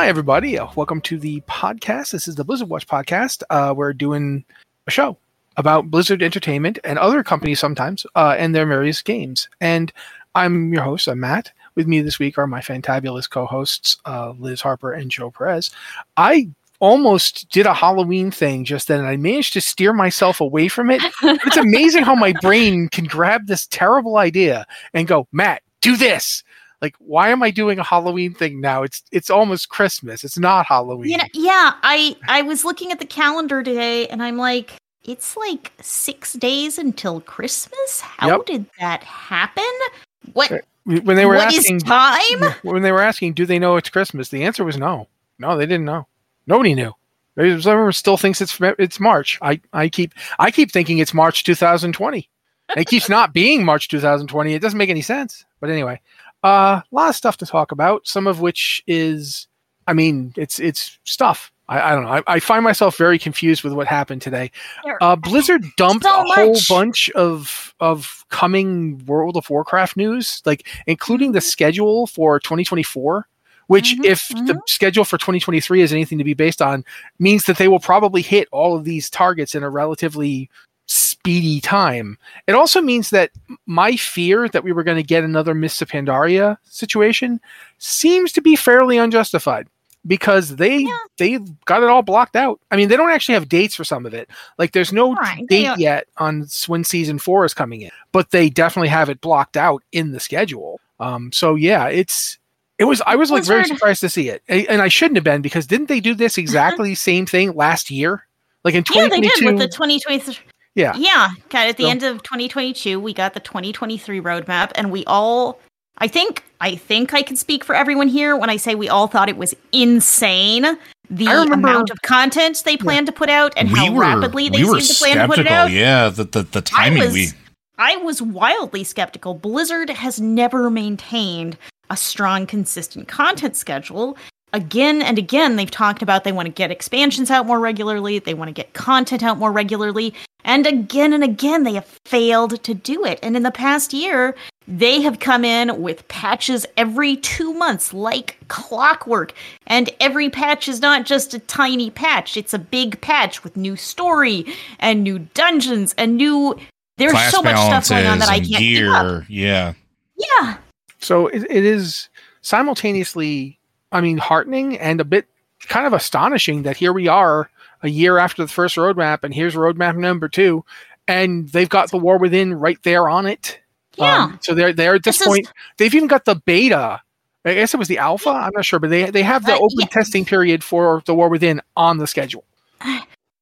Hi, everybody. Uh, welcome to the podcast. This is the Blizzard Watch podcast. Uh, we're doing a show about Blizzard Entertainment and other companies sometimes uh, and their various games. And I'm your host, I'm Matt. With me this week are my fantabulous co hosts, uh, Liz Harper and Joe Perez. I almost did a Halloween thing just then, and I managed to steer myself away from it. it's amazing how my brain can grab this terrible idea and go, Matt, do this like why am i doing a halloween thing now? It's it's almost christmas. It's not halloween. You know, yeah, I I was looking at the calendar today and I'm like, it's like six days until Christmas. How Yep. did that happen? What when they were what is asking time? when they were asking do they know it's christmas? the answer was no. No they didn't know. Nobody knew. Everyone still thinks it's it's march. I i keep i keep thinking it's march 2020 it keeps not being march 2020 it doesn't make any sense. But anyway uh, a lot of stuff to talk about some of which is i mean it's it's stuff. I, I don't know. I, I find myself very confused with what happened today. Uh, Blizzard dumped So a whole bunch of of coming World of Warcraft news, like including the schedule for 2024. Which, Mhm, if the schedule for 2023 is anything to be based on, means that they will probably hit all of these targets in a relatively speedy time. It also means that my fear that we were going to get another Mists of Pandaria situation seems to be fairly unjustified because they Yeah. they got it all blocked out. I mean, they don't actually have dates for some of it. Like, there's no Right, date yet on when season four is coming in, but they definitely have it blocked out in the schedule. Um, so yeah, it's it was I was like very surprised to see it, and I shouldn't have been because didn't they do this exactly same thing last year? Like in Yeah, they did with the 2023. Yeah, Yeah, okay, at the So- end of 2022, we got the 2023 roadmap, and we all, I think, I think I can speak for everyone here when I say we all thought it was insane the remember- amount of content they planned to put out and how rapidly they we were seemed to plan to put it out. Yeah, the the, the I timing was, we I was wildly skeptical. Blizzard has never maintained a strong, consistent content schedule. Again and again, they've talked about they want to get expansions out more regularly, they want to get content out more regularly, and again and again, they have failed to do it. And in the past year, they have come in with patches every two months, like clockwork. And every patch is not just a tiny patch, it's a big patch with new story and new dungeons and new. There's class so much stuff going on that I can't keep up. gear. Yeah, Yeah. So it, it is simultaneously, I mean, heartening and a bit kind of astonishing that here we are a year after the first roadmap, and here's roadmap number two, and they've got the War Within right there on it. Yeah. Um, so they're they're at this, This is- point. They've even got the beta. I guess it was the alpha. I'm not sure, but they they have the Uh, open yeah. testing period for the War Within on the schedule.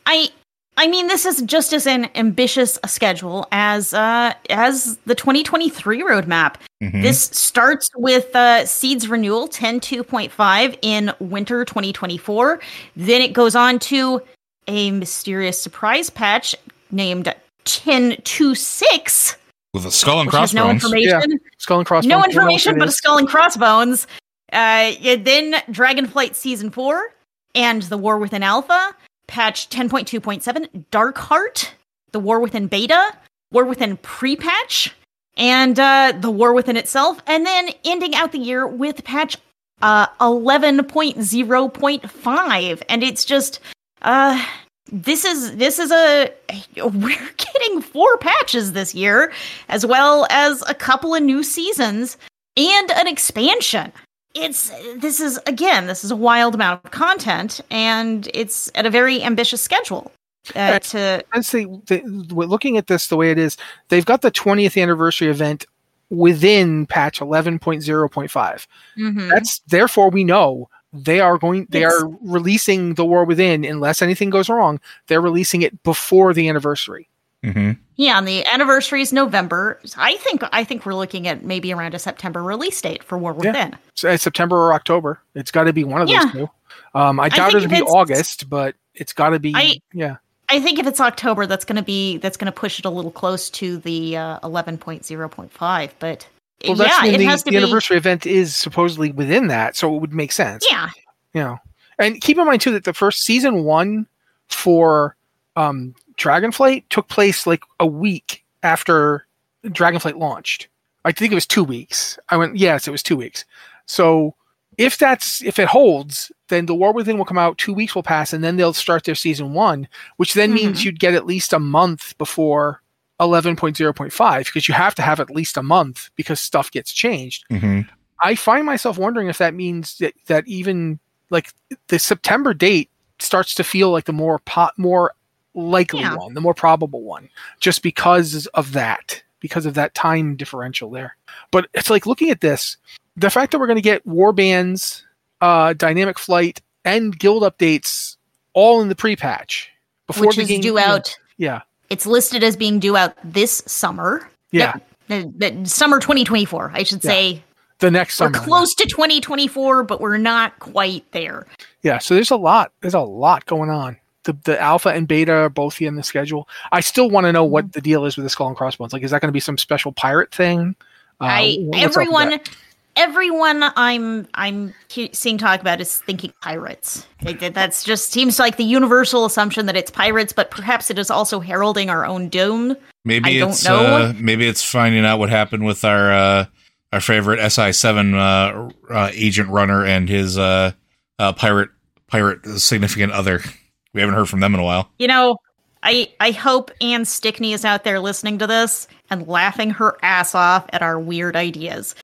I I mean this is just as an ambitious a schedule as uh as the 2023 roadmap. Mhm. This starts with uh, Seeds Renewal 10.2.5 in winter 2024. Then it goes on to a mysterious surprise patch named 10.26, with a skull and which has no crossbones. information. Skull and Crossbones. no don't know what information but a skull and crossbones. Uh, yeah, then Dragonflight Season 4 and The War Within Alpha, patch 10.2.7, Dark Heart, The War Within Beta, War Within Pre-Patch, and uh, The War Within itself, and then ending out the year with patch uh, 11.0.5. And it's just, uh, this is this is a we're getting four patches this year as well as a couple of new seasons and an expansion it's this is again this is a wild amount of content and it's at a very ambitious schedule uh, Right. to I'd say the, w- looking at this the way it is, they've got the 20th anniversary event within patch 11.0.5. Mhm. That's therefore we know they are going they are releasing the war within unless anything goes wrong. They're releasing it before the anniversary. Mhm. yeah and the anniversary is november i think i think we're looking at maybe around a september release date for war Yeah. within So it's September or October. It's got to be one of Yeah. those two. Um, I doubt think it'll be August, but it's got to be. I- yeah, I think if it's October, that's going to be that's going to push it a little close to the uh, eleven point zero point five. But well, that's yeah, when it the, has to the be. anniversary event is supposedly within that, so it would make sense. Yeah, you know and keep in mind too that the first season one for um dragonflight took place like a week after dragonflight launched i think it was two weeks i went yes it was two weeks so if that's if it holds, then the War Within will come out. Two weeks will pass, and then they'll start their season one, which then means Mhm. you'd get at least a month before 11.0.5 because you have to have at least a month because stuff gets changed. hmm I find myself wondering if that means that, that even like the September date starts to feel like the more pot more likely Yeah. one, the more probable one, just because of that, because of that time differential there. But it's like looking at this, the fact that we're going to get war bands, uh, dynamic flight, and guild updates all in the pre-patch before which the is game due out. Yeah, It's listed as being due out this summer. yeah, Uh, uh, summer 2024, I should Yeah. say. the next summer, We're summer. close to 2024, but we're not quite there. Yeah, so there's a lot. There's a lot going on. The the alpha and beta are both in the schedule. I still want to know Mm-hmm. what the deal is with the skull and crossbones. Like, is that going to be some special pirate thing? Uh, I what's up with everyone everyone I'm I'm seeing talk about is thinking pirates. That- That's just seems like the universal assumption that it's pirates, but perhaps it is also heralding our own doom. Maybe I don't it's know. uh, maybe it's finding out what happened with our uh, our favorite SI seven uh, uh, agent runner and his uh, uh, pirate pirate significant other. We haven't heard from them in a while. You know, I I hope Anne Stickney is out there listening to this and laughing her ass off at our weird ideas.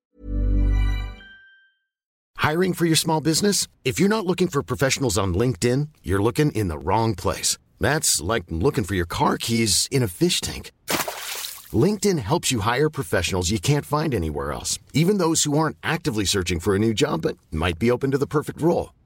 Hiring for your small business? If you're not looking for professionals on LinkedIn, you're looking in the wrong place. That's like looking for your car keys in a fish tank. LinkedIn helps you hire professionals you can't find anywhere else, even those who aren't actively searching for a new job but might be open to the perfect role.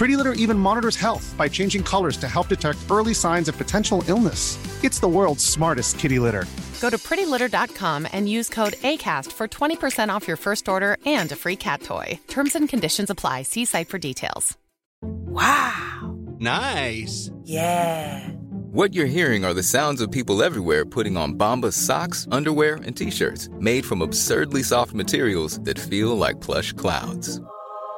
Pretty Litter even monitors health by changing colors to help detect early signs of potential illness. It's the world's smartest kitty litter. Go to prettylitter.com and use code ACAST for 20% off your first order and a free cat toy. Terms and conditions apply. See site for details. Wow. Nice. Yeah. What you're hearing are the sounds of people everywhere putting on Bombas socks, underwear, and t-shirts made from absurdly soft materials that feel like plush clouds.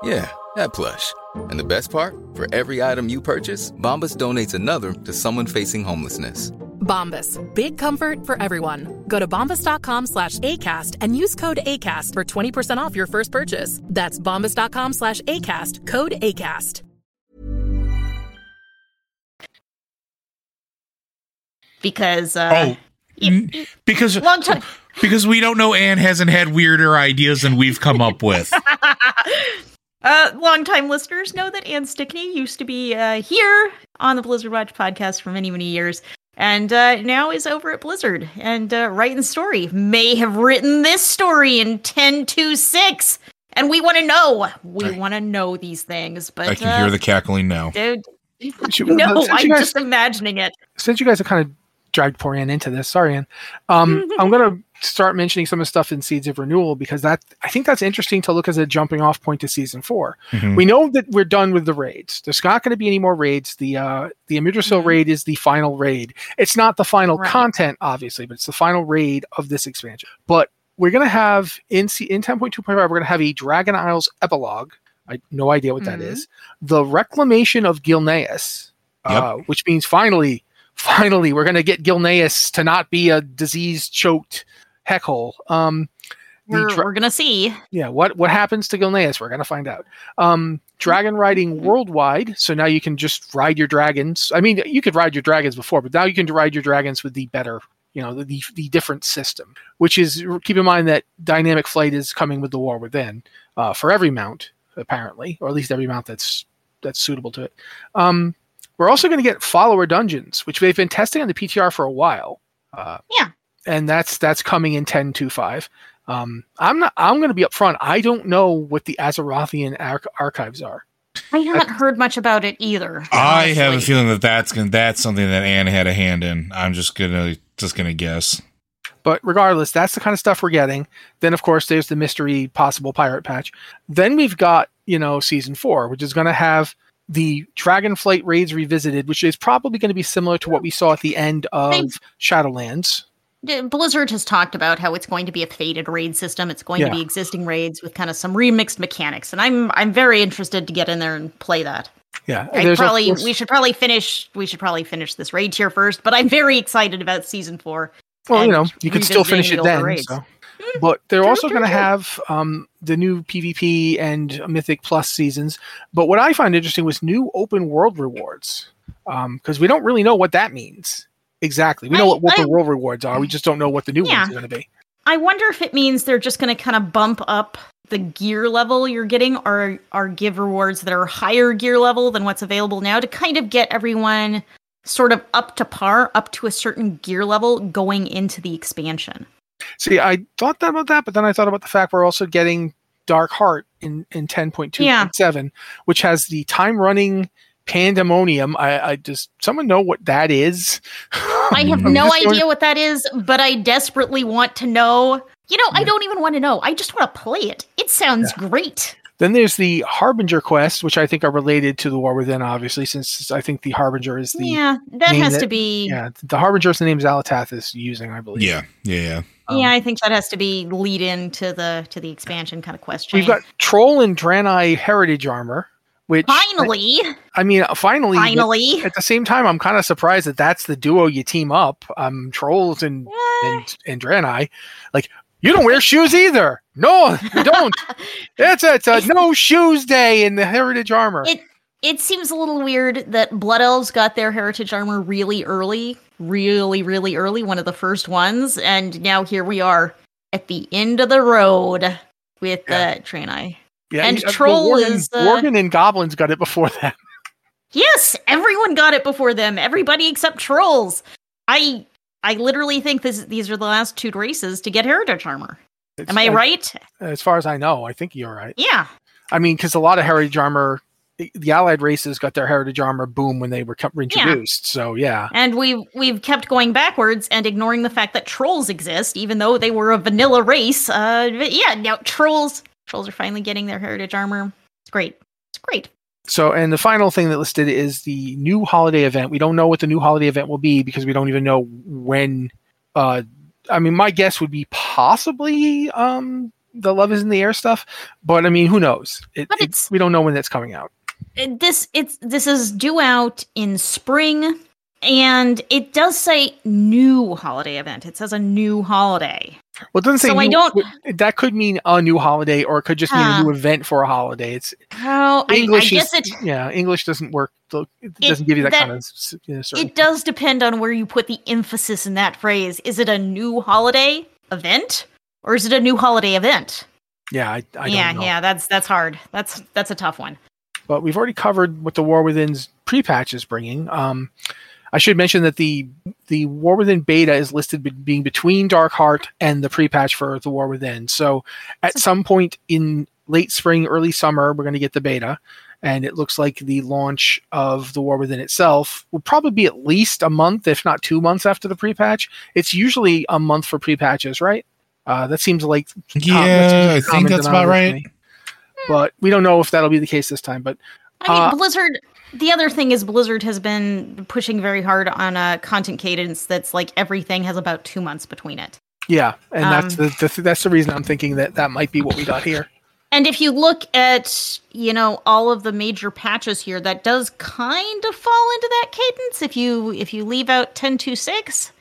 Yeah, that plush. And the best part? For every item you purchase, Bombas donates another to someone facing homelessness. Bombas. Big comfort for everyone. Go to bombas.com slash ACAST and use code ACAST for 20% off your first purchase. That's bombas.com slash ACAST. Code ACAST. Because uh, Oh, n- because long time. because we don't know Anne hasn't had weirder ideas than we've come up with. uh, longtime listeners know that Anne Stickney used to be uh, here on the Blizzard Watch podcast for many, many years, and uh, now is over at Blizzard and uh, writing story. May have written this story in ten two six, and we want to know. We want to know these things, but I can uh, hear the cackling now. dude. Should- No, I'm guys- just imagining it. since you guys have kind of dragged poor Ann into this, sorry, Ann. Um, I'm going to start mentioning some of the stuff in Seeds of Renewal because that I think that's interesting to look as a jumping off point to season 4 Mhm. We know that we're done with the raids. There's not going to be any more raids. The uh, the Amirdrassil Mhm. raid is the final raid. It's not the final Right. content, obviously, but it's the final raid of this expansion. But we're going to have in C- in 10.2.5, we're going to have a Dragon Isles epilogue. I no idea what that Mhm. is. The reclamation of Gilneas, uh, which means finally, finally, we're going to get Gilneas to not be a disease choked heckhole. Um, We're, dra- we're gonna see. yeah, what what happens to Gilneas? We're gonna find out. Um, dragon riding worldwide, so now you can just ride your dragons. I mean, you could ride your dragons before, but now you can ride your dragons with the better, you know, the the, the different system. Which is keep in mind that dynamic flight is coming with the War Within uh, for every mount, apparently, or at least every mount that's that's suitable to it. Um, we're also going to get follower dungeons, which they've been testing on the PTR for a while. Uh, Yeah. And that's that's coming in 10.2.5. Um, I'm not. I'm going to be upfront. I don't know what the Azerothian arch- archives are. I haven't heard much about it either. I have a feeling that that's gonna, that's something that Anne had a hand in. I'm just gonna just gonna guess. But regardless, that's the kind of stuff we're getting. Then, of course, there's the mystery possible pirate patch. Then we've got you know season four, which is going to have the Dragonflight raids revisited, which is probably going to be similar to what we saw at the end of Thanks. Shadowlands. Blizzard has talked about how it's going to be a faded raid system. It's going Yeah. to be existing raids with kind of some remixed mechanics, and I'm I'm very interested to get in there and play that. Yeah, I probably we should probably finish we should probably finish this raid tier first, but I'm very excited about season four. Well, you know, you can still finish it then. So. But they're True, also going to have um, the new PvP and Mythic Plus seasons. But what I find interesting was new open world rewards because we don't really know what that means exactly. We know I- what open I- world rewards are. We just don't know what the new Yeah. ones are going to be. I wonder if it means they're just going to kind of bump up the gear level you're getting, or or give rewards that are higher gear level than what's available now to kind of get everyone sort of up to par, up to a certain gear level going into the expansion. See, I thought that about that, but then I thought about the fact we're also getting Dark Heart in in ten point two point seven, which has the time running pandemonium. I, I just someone know what that is. I have no just going- idea what that is, but I desperately want to know. You know, I don't even want to know. I just want to play it. It sounds great. Then there's the Harbinger quest, which I think are related to the War Within, obviously, since I think the Harbinger is the yeah, that name has that- to be. Yeah. yeah the Harbinger is the name Xal'atath is using, I believe. Yeah, yeah, yeah. Um, I think that has to be lead into the to the expansion kind of question. We've got Troll and Draenei heritage armor, which finally, I mean, finally, finally. At the same time, I'm kind of surprised that that's the duo you team up. Um, Trolls and Eh, and and Draenei, like you don't wear shoes either. No, you don't. it's a, it's a no shoes day in the heritage armor. It it seems a little weird that Blood Elves got their heritage armor really early, really, really early, one of the first ones, and now here we are at the end of the road with Yeah. uh, Draenei. Yeah, and uh, Troll is, uh, and goblins got it before them. Yes, everyone got it before them. Everybody except trolls. I I literally think this these are the last two races to get heritage armor. Am I It's- right? As far as I know, I think you're right. Yeah. I mean, because a lot of heritage armor, the allied races got their heritage armor boom when they were co- introduced. So yeah, And we've we've kept going backwards and ignoring the fact that trolls exist, even though they were a vanilla race. Uh, yeah, now trolls trolls are finally getting their heritage armor. It's great. It's great. So, and the final thing that listed is the new holiday event. We don't know what the new holiday event will be because we don't even know when. Uh, I mean, my guess would be possibly um, the Love is in the Air stuff, but I mean, who knows? It, But it- it's- we don't know when that's coming out. This it's this is due out in spring, and it does say new holiday event. It says a new holiday. Well, it doesn't say So I don't- That could mean a new holiday, or it could just mean Huh. a new event for a holiday. It's Oh, I, I English. guess is, it yeah, English doesn't work. It It- doesn't give you that, that- kind of you know, it does depend on where you put the emphasis in that phrase. Is it a new holiday event or is it a new holiday event? Yeah, I, I yeah, don't know. yeah, that's that's hard. That's that's a tough one. But we've already covered what the War Within's pre-patch is bringing. Um, I should mention that the the War Within beta is listed be- being between Dark Heart and the pre-patch for the War Within. So at some point in late spring, early summer, we're going to get the beta. And it looks like the launch of the War Within itself will probably be at least a month, if not two months after the pre-patch. It's usually a month for pre-patches, right? Uh, that seems like com- seems Yeah, like I a think that's about right. But we don't know if that'll be the case this time. But I mean, Uh, Blizzard. The other thing is Blizzard has been pushing very hard on a content cadence that's like everything has about two months between it. Yeah, and that's Um, the, the that's the reason I'm thinking that that might be what we got here. And if you look at, you know, all of the major patches here, that does kind of fall into that cadence. If you if you leave out ten two six,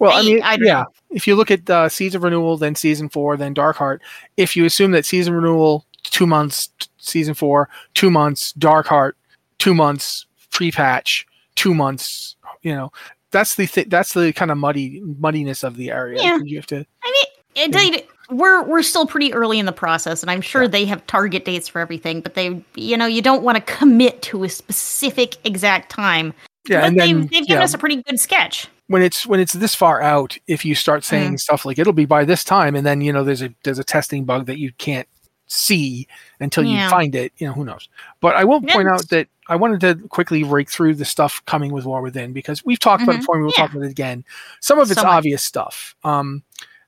Well, I, I- mean, I yeah. know. If you look at uh, season renewal, then season four, then Dark Heart. If you assume that season renewal two months, season four two months, Dark Heart two months, pre-patch two months, you know, that's the th- that's the kind of muddy muddiness of the area. Yeah. You have to. I mean, it, they, we're we're still pretty early in the process, and I'm sure Yeah. they have target dates for everything. But they, you know, you don't want to commit to a specific exact time. Yeah, but and then they've, they've given yeah, us a pretty good sketch. when it's when it's this far out, if you start saying mm-hmm. stuff like it'll be by this time, and then you know there's a there's a testing bug that you can't see until you find it, you know who knows. But I will point out that I wanted to quickly break through the stuff coming with War Within because we've talked about it Mhm. before, and we'll Yeah. talk about it again. Some of it's So obvious stuff. Um,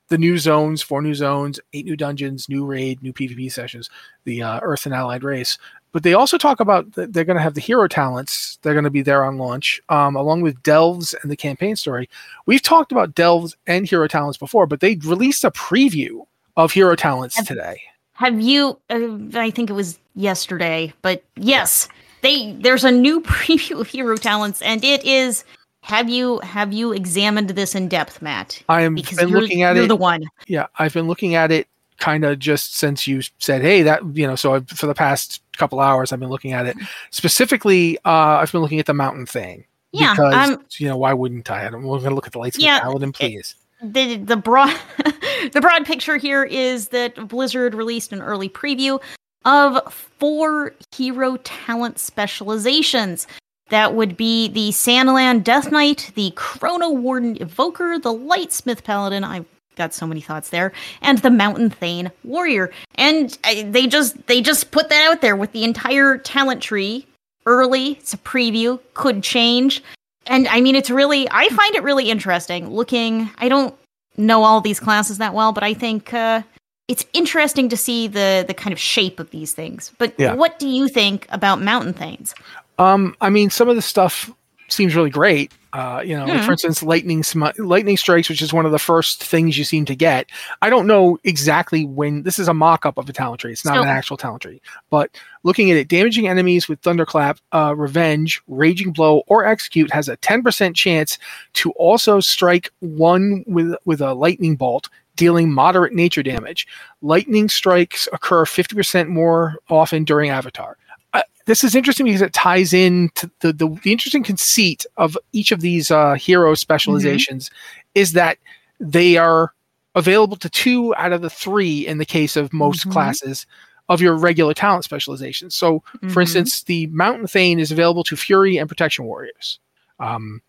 the new zones, four new zones, eight new dungeons, new raid, new PvP sessions, the uh, Earth and Allied race. but they also talk about that they're going to have the hero talents. They're going to be there on launch, um, along with Delves and the campaign story. We've talked about Delves and hero talents before, but they released a preview of hero talents today. Have you? Uh, I think it was yesterday, but yes, they there's a new preview of hero talents, and it is. Have you have you examined this in depth, Matt? I am Because been you're, looking at you're it. the one. yeah, I've been looking at it kind of just since you said, "Hey, that you know." So I've, for the past couple hours, I've been looking at it. Specifically, uh, I've been looking at the mountain thing. Yeah, because um, you know why wouldn't I? I'm going to look at the Lightsmith Yeah, Paladin, please. The the broad the broad picture here is that Blizzard released an early preview of four hero talent specializations. That would be the San'layn Death Knight, the Chrono Warden Evoker, the Lightsmith Paladin. I've got so many thoughts there, and the Mountain Thane Warrior. And uh, they just they just put that out there with the entire talent tree early. It's a preview, could change. And I mean, it's really, I find it really interesting looking. I don't know all these classes that well, but I think uh, it's interesting to see the the kind of shape of these things. But Yeah. what do you think about Mountain Thanes? Um, I mean, some of the stuff seems really great. Uh, you know, like Hmm. for instance, lightning sm- lightning strikes, which is one of the first things you seem to get. I don't know exactly when. This is a mock-up of a talent tree. It's not So- an actual talent tree. But looking at it, damaging enemies with thunderclap, uh, revenge, raging blow, or execute has a ten percent chance to also strike one with with a lightning bolt. Dealing moderate nature damage. Lightning strikes occur 50% more often during Avatar uh, this is interesting because it ties in to the, the, the interesting conceit of each of these uh, hero specializations is that they are available to two out of the three in the case of most Mhm. classes of your regular talent specializations. So, for Mhm. instance, the Mountain Thane is available to Fury and Protection Warriors. Um,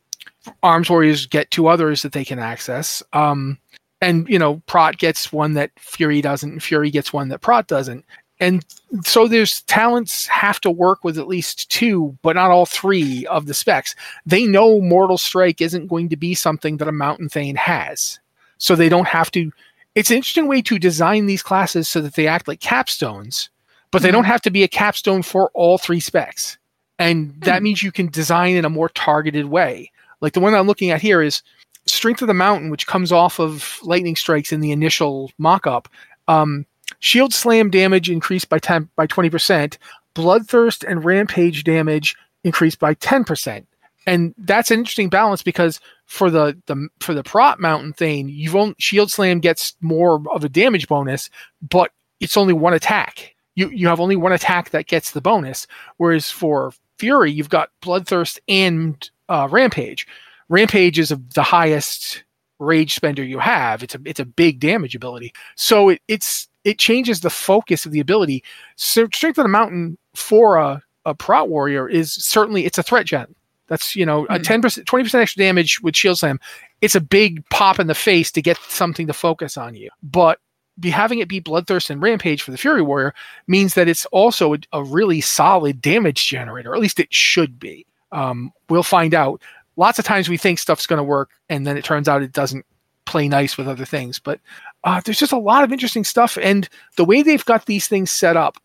Arms Warriors get two others that they can access. Um, and, you know, Prot gets one that Fury doesn't, and Fury gets one that Prot doesn't. And so there's talents have to work with at least two, but not all three of the specs. They know Mortal Strike isn't going to be something that a Mountain Thane has. So they don't have to. It's an interesting way to design these classes so that they act like capstones, but they don't have to be a capstone for all three specs. And that means you can design in a more targeted way. Like the one I'm looking at here is Strength of the Mountain, which comes off of Lightning Strikes in the initial mock up. Um, shield slam damage increased by 10 by 20%, bloodthirst and rampage damage increased by 10%. And that's an interesting balance because for the, the for the prot Mountain Thane, you've only shield slam gets more of a damage bonus, but it's only one attack. You you have only one attack that gets the bonus. Whereas for Fury, you've got bloodthirst and uh, rampage. Rampage is the highest rage spender you have. It's a it's a big damage ability. So it, it's it changes the focus of the ability. So Strength of the Mountain for a, a prot warrior is certainly it's a threat gen. That's you know a Hmm. ten percent, twenty percent extra damage with shield slam. It's a big pop in the face to get something to focus on you. But be having it be bloodthirst and rampage for the fury warrior means that it's also a, a really solid damage generator. At least it should be. Um, we'll find out. Lots of times we think stuff's going to work, and then it turns out it doesn't play nice with other things. But uh, there's just a lot of interesting stuff, and the way they've got these things set up,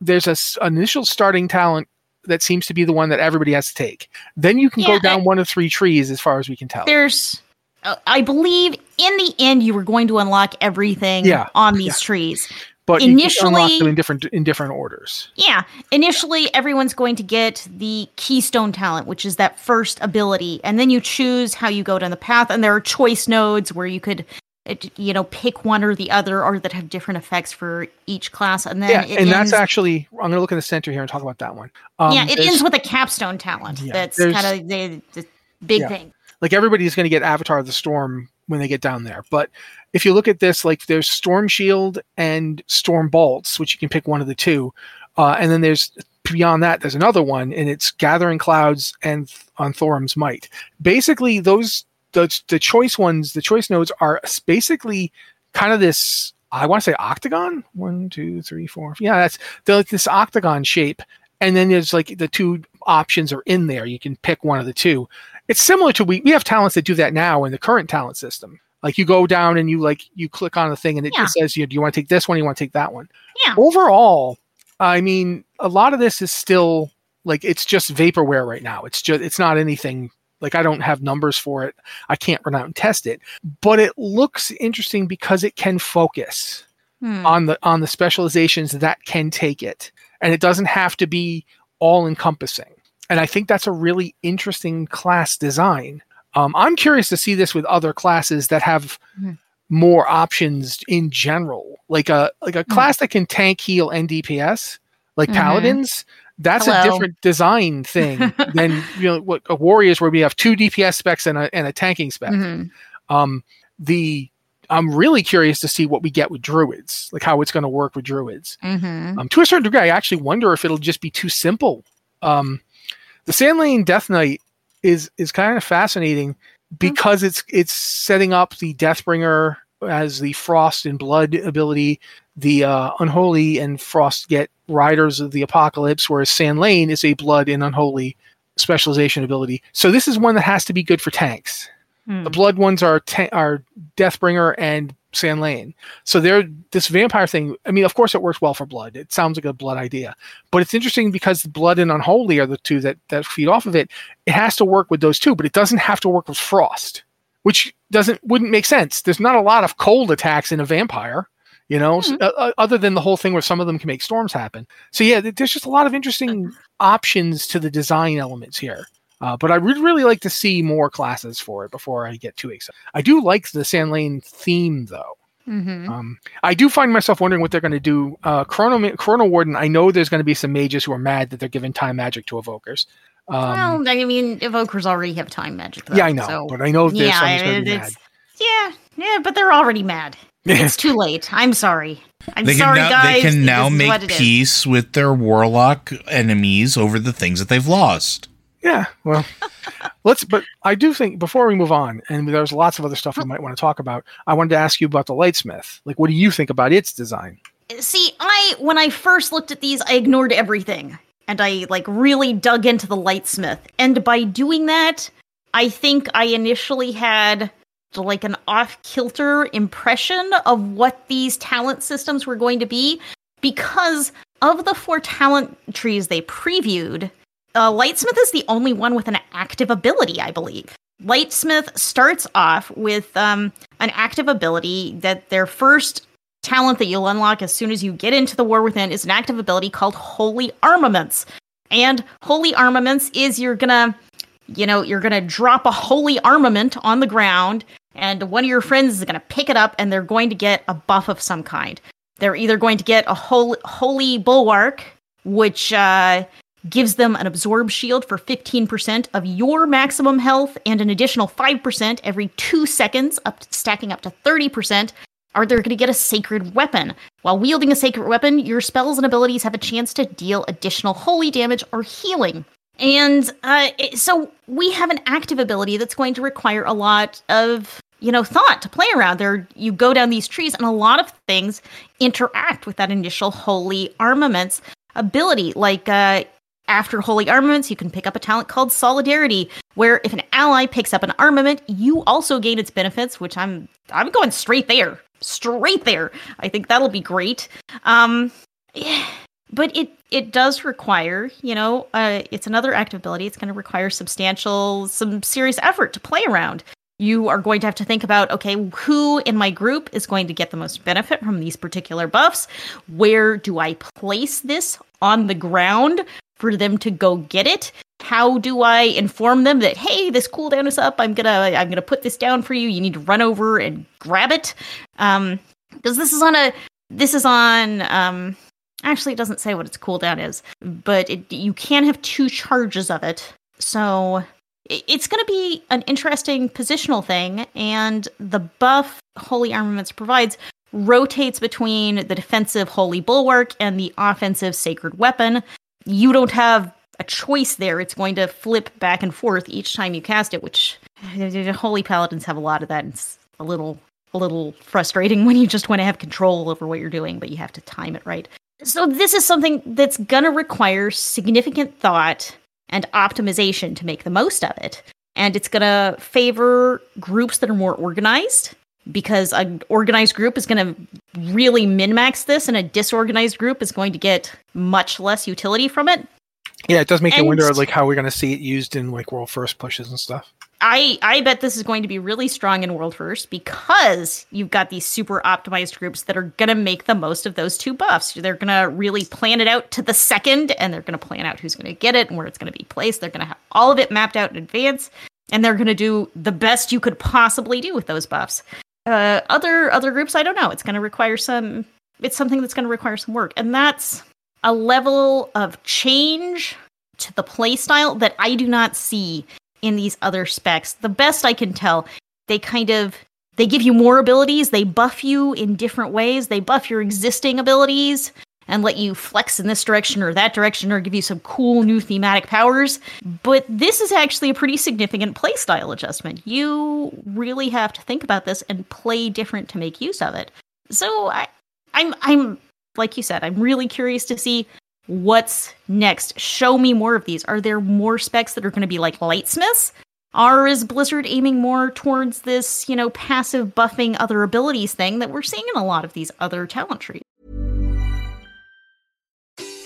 there's a s- initial starting talent that seems to be the one that everybody has to take. Then you can Yeah, go down I- one of three trees, as far as we can tell. There's, uh, I believe, in the end, you were going to unlock everything Yeah, on these trees. But you can unlock initially- them in different in different orders. Yeah. Initially, everyone's going to get the Keystone talent, which is that first ability, and then you choose how you go down the path. And there are choice nodes where you could, you know, pick one or the other, or that have different effects for each class. And then yeah, and ends, that's actually I'm going to look in the center here and talk about that one. Um, yeah, it ends with a capstone talent. Yeah, that's kind of the, the big Yeah. thing. like everybody's going to get Avatar of the Storm when they get down there. But if you look at this, like there's Storm Shield and Storm Bolts, which you can pick one of the two, uh, and then there's beyond that there's another one, and it's Gathering Clouds and on Thorim's Might. Basically, those the the choice ones, the choice nodes are basically kind of this. I want to say octagon. One, two, three, four. Yeah, that's they're like this octagon shape. And then there's like the two options are in there. You can pick one of the two it's similar to we we have talents that do that now in the current talent system. Like you go down and you like you click on the thing and it Yeah. just says you do you want to take this one, you want to take that one. Yeah. Overall, I mean, a lot of this is still like it's just vaporware right now. It's just it's not anything like I don't have numbers for it. I can't run out and test it, but it looks interesting because it can focus Hmm. on the on the specializations that can take it, and it doesn't have to be all encompassing. And I think that's a really interesting class design. Um, I'm curious to see this with other classes that have Mhm. more options in general, like a like a Hmm. class that can tank, heal, and DPS, like Mhm. paladins. That's a different design thing than you know what a warriors where we have two DPS specs and a and a tanking spec. Mhm. Um, the I'm really curious to see what we get with druids, like how it's going to work with druids. Mhm. Um, to a certain degree, I actually wonder if it'll just be too simple. Um, the San'layn Death Knight is is kind of fascinating because it's it's setting up the Deathbringer as the Frost and Blood ability. The uh, Unholy and Frost get Riders of the Apocalypse, whereas San'layn is a Blood and Unholy specialization ability. So this is one that has to be good for tanks. Hmm. The blood ones are ta- are Deathbringer and San'layn. So they're this vampire thing. I mean, of course, it works well for blood. It sounds like a blood idea, but it's interesting because blood and unholy are the two that that feed off of it. It has to work with those two, but it doesn't have to work with frost, which doesn't wouldn't make sense. There's not a lot of cold attacks in a vampire. You know, s- uh, uh, other than the whole thing where some of them can make storms happen. So yeah, there's just a lot of interesting options to the design elements here. Uh, but I would really like to see more classes for it before I get too excited. I do like the San'layn theme, though. Mhm. Um, I do find myself wondering what they're going to do. Uh, Chrono, Chrono Warden, I know there's going to be some mages who are mad that they're giving time magic to evokers. Um, well, I mean, evokers already have time magic. Though, yeah, I know, so- but I know there's yeah, some going to be it's, yeah, yeah, but they're already mad. mad. It's too late. I'm sorry. I'm They sorry, now guys. they can now make what it is. peace with their warlock enemies over the things that they've lost. Yeah, well, let's. But I do think before we move on, and there's lots of other stuff we oh. might want to talk about. I wanted to ask you about the Lightsmith. Like, what do you think about its design? See, I when I first looked at these, I ignored everything. And I like really dug into the lightsmith. And by doing that, I think I initially had like an off-kilter impression of what these talent systems were going to be because of the four talent trees they previewed. Uh, Lightsmith is the only one with an active ability, I believe. Lightsmith starts off with um, an active ability that their first talent that you'll unlock as soon as you get into the War Within is an active ability called Holy Armaments. And Holy Armaments is you're gonna, you know, you're gonna drop a holy armament on the ground, and one of your friends is gonna pick it up, and they're going to get a buff of some kind. They're either going to get a holy, holy bulwark, which uh, gives them an absorb shield for 15% of your maximum health and an additional 5% every two seconds, up stacking up to 30%. Are they going to get a sacred weapon? While wielding a sacred weapon, your spells and abilities have a chance to deal additional holy damage or healing. And uh, it- so we have an active ability that's going to require a lot of you know thought to play around. There, you go down these trees, and a lot of things interact with that initial holy armaments ability. Like uh, after holy armaments, you can pick up a talent called Solidarity, where if an ally picks up an armament, you also gain its benefits. Which I'm I'm going straight there, straight there. I think that'll be great. Um, yeah, but it it does require, you know, uh, it's another active ability. It's going to require substantial, some serious effort to play around. You are going to have to think about, okay, who in my group is going to get the most benefit from these particular buffs? Where do I place this on the ground for them to go get it? How do I inform them that hey, this cooldown is up? I'm gonna I'm gonna put this down for you. You need to run over and grab it. Um, because this is on a this is on um actually it doesn't say what its cooldown is but it, you can have two charges of it so it's going to be an interesting positional thing and the buff holy armaments provides rotates between the defensive holy bulwark and the offensive sacred weapon you don't have a choice there it's going to flip back and forth each time you cast it which holy paladins have a lot of that it's a little a little frustrating when you just want to have control over what you're doing, but you have to time it right. So this is something that's gonna require significant thought and optimization to make the most of it. And it's gonna favor groups that are more organized, because an organized group is going to really min max this, and a disorganized group is going to get much less utility from it. Yeah, it does make you wonder like how we're going to see it used in like world first pushes and stuff. I I bet this is going to be really strong in World First because you've got these super optimized groups that are going to make the most of those two buffs. They're going to really plan it out to the second, and they're going to plan out who's going to get it and where it's going to be placed. They're going to have all of it mapped out in advance, and they're going to do the best you could possibly do with those buffs. Uh, other other groups, I don't know. It's going to require some. It's something that's going to require some work, and that's a level of change to the playstyle that I do not see in these other specs. The best I can tell, they kind of they give you more abilities, they buff you in different ways, they buff your existing abilities and let you flex in this direction or that direction or give you some cool new thematic powers. But this is actually a pretty significant playstyle adjustment. You really have to think about this and play different to make use of it. So I I'm I'm like you said, I'm really curious to see what's next. Show me more of these. Are there more specs that are going to be like lightsmiths? Or is Blizzard aiming more towards this, you know, passive buffing other abilities thing that we're seeing in a lot of these other talent trees?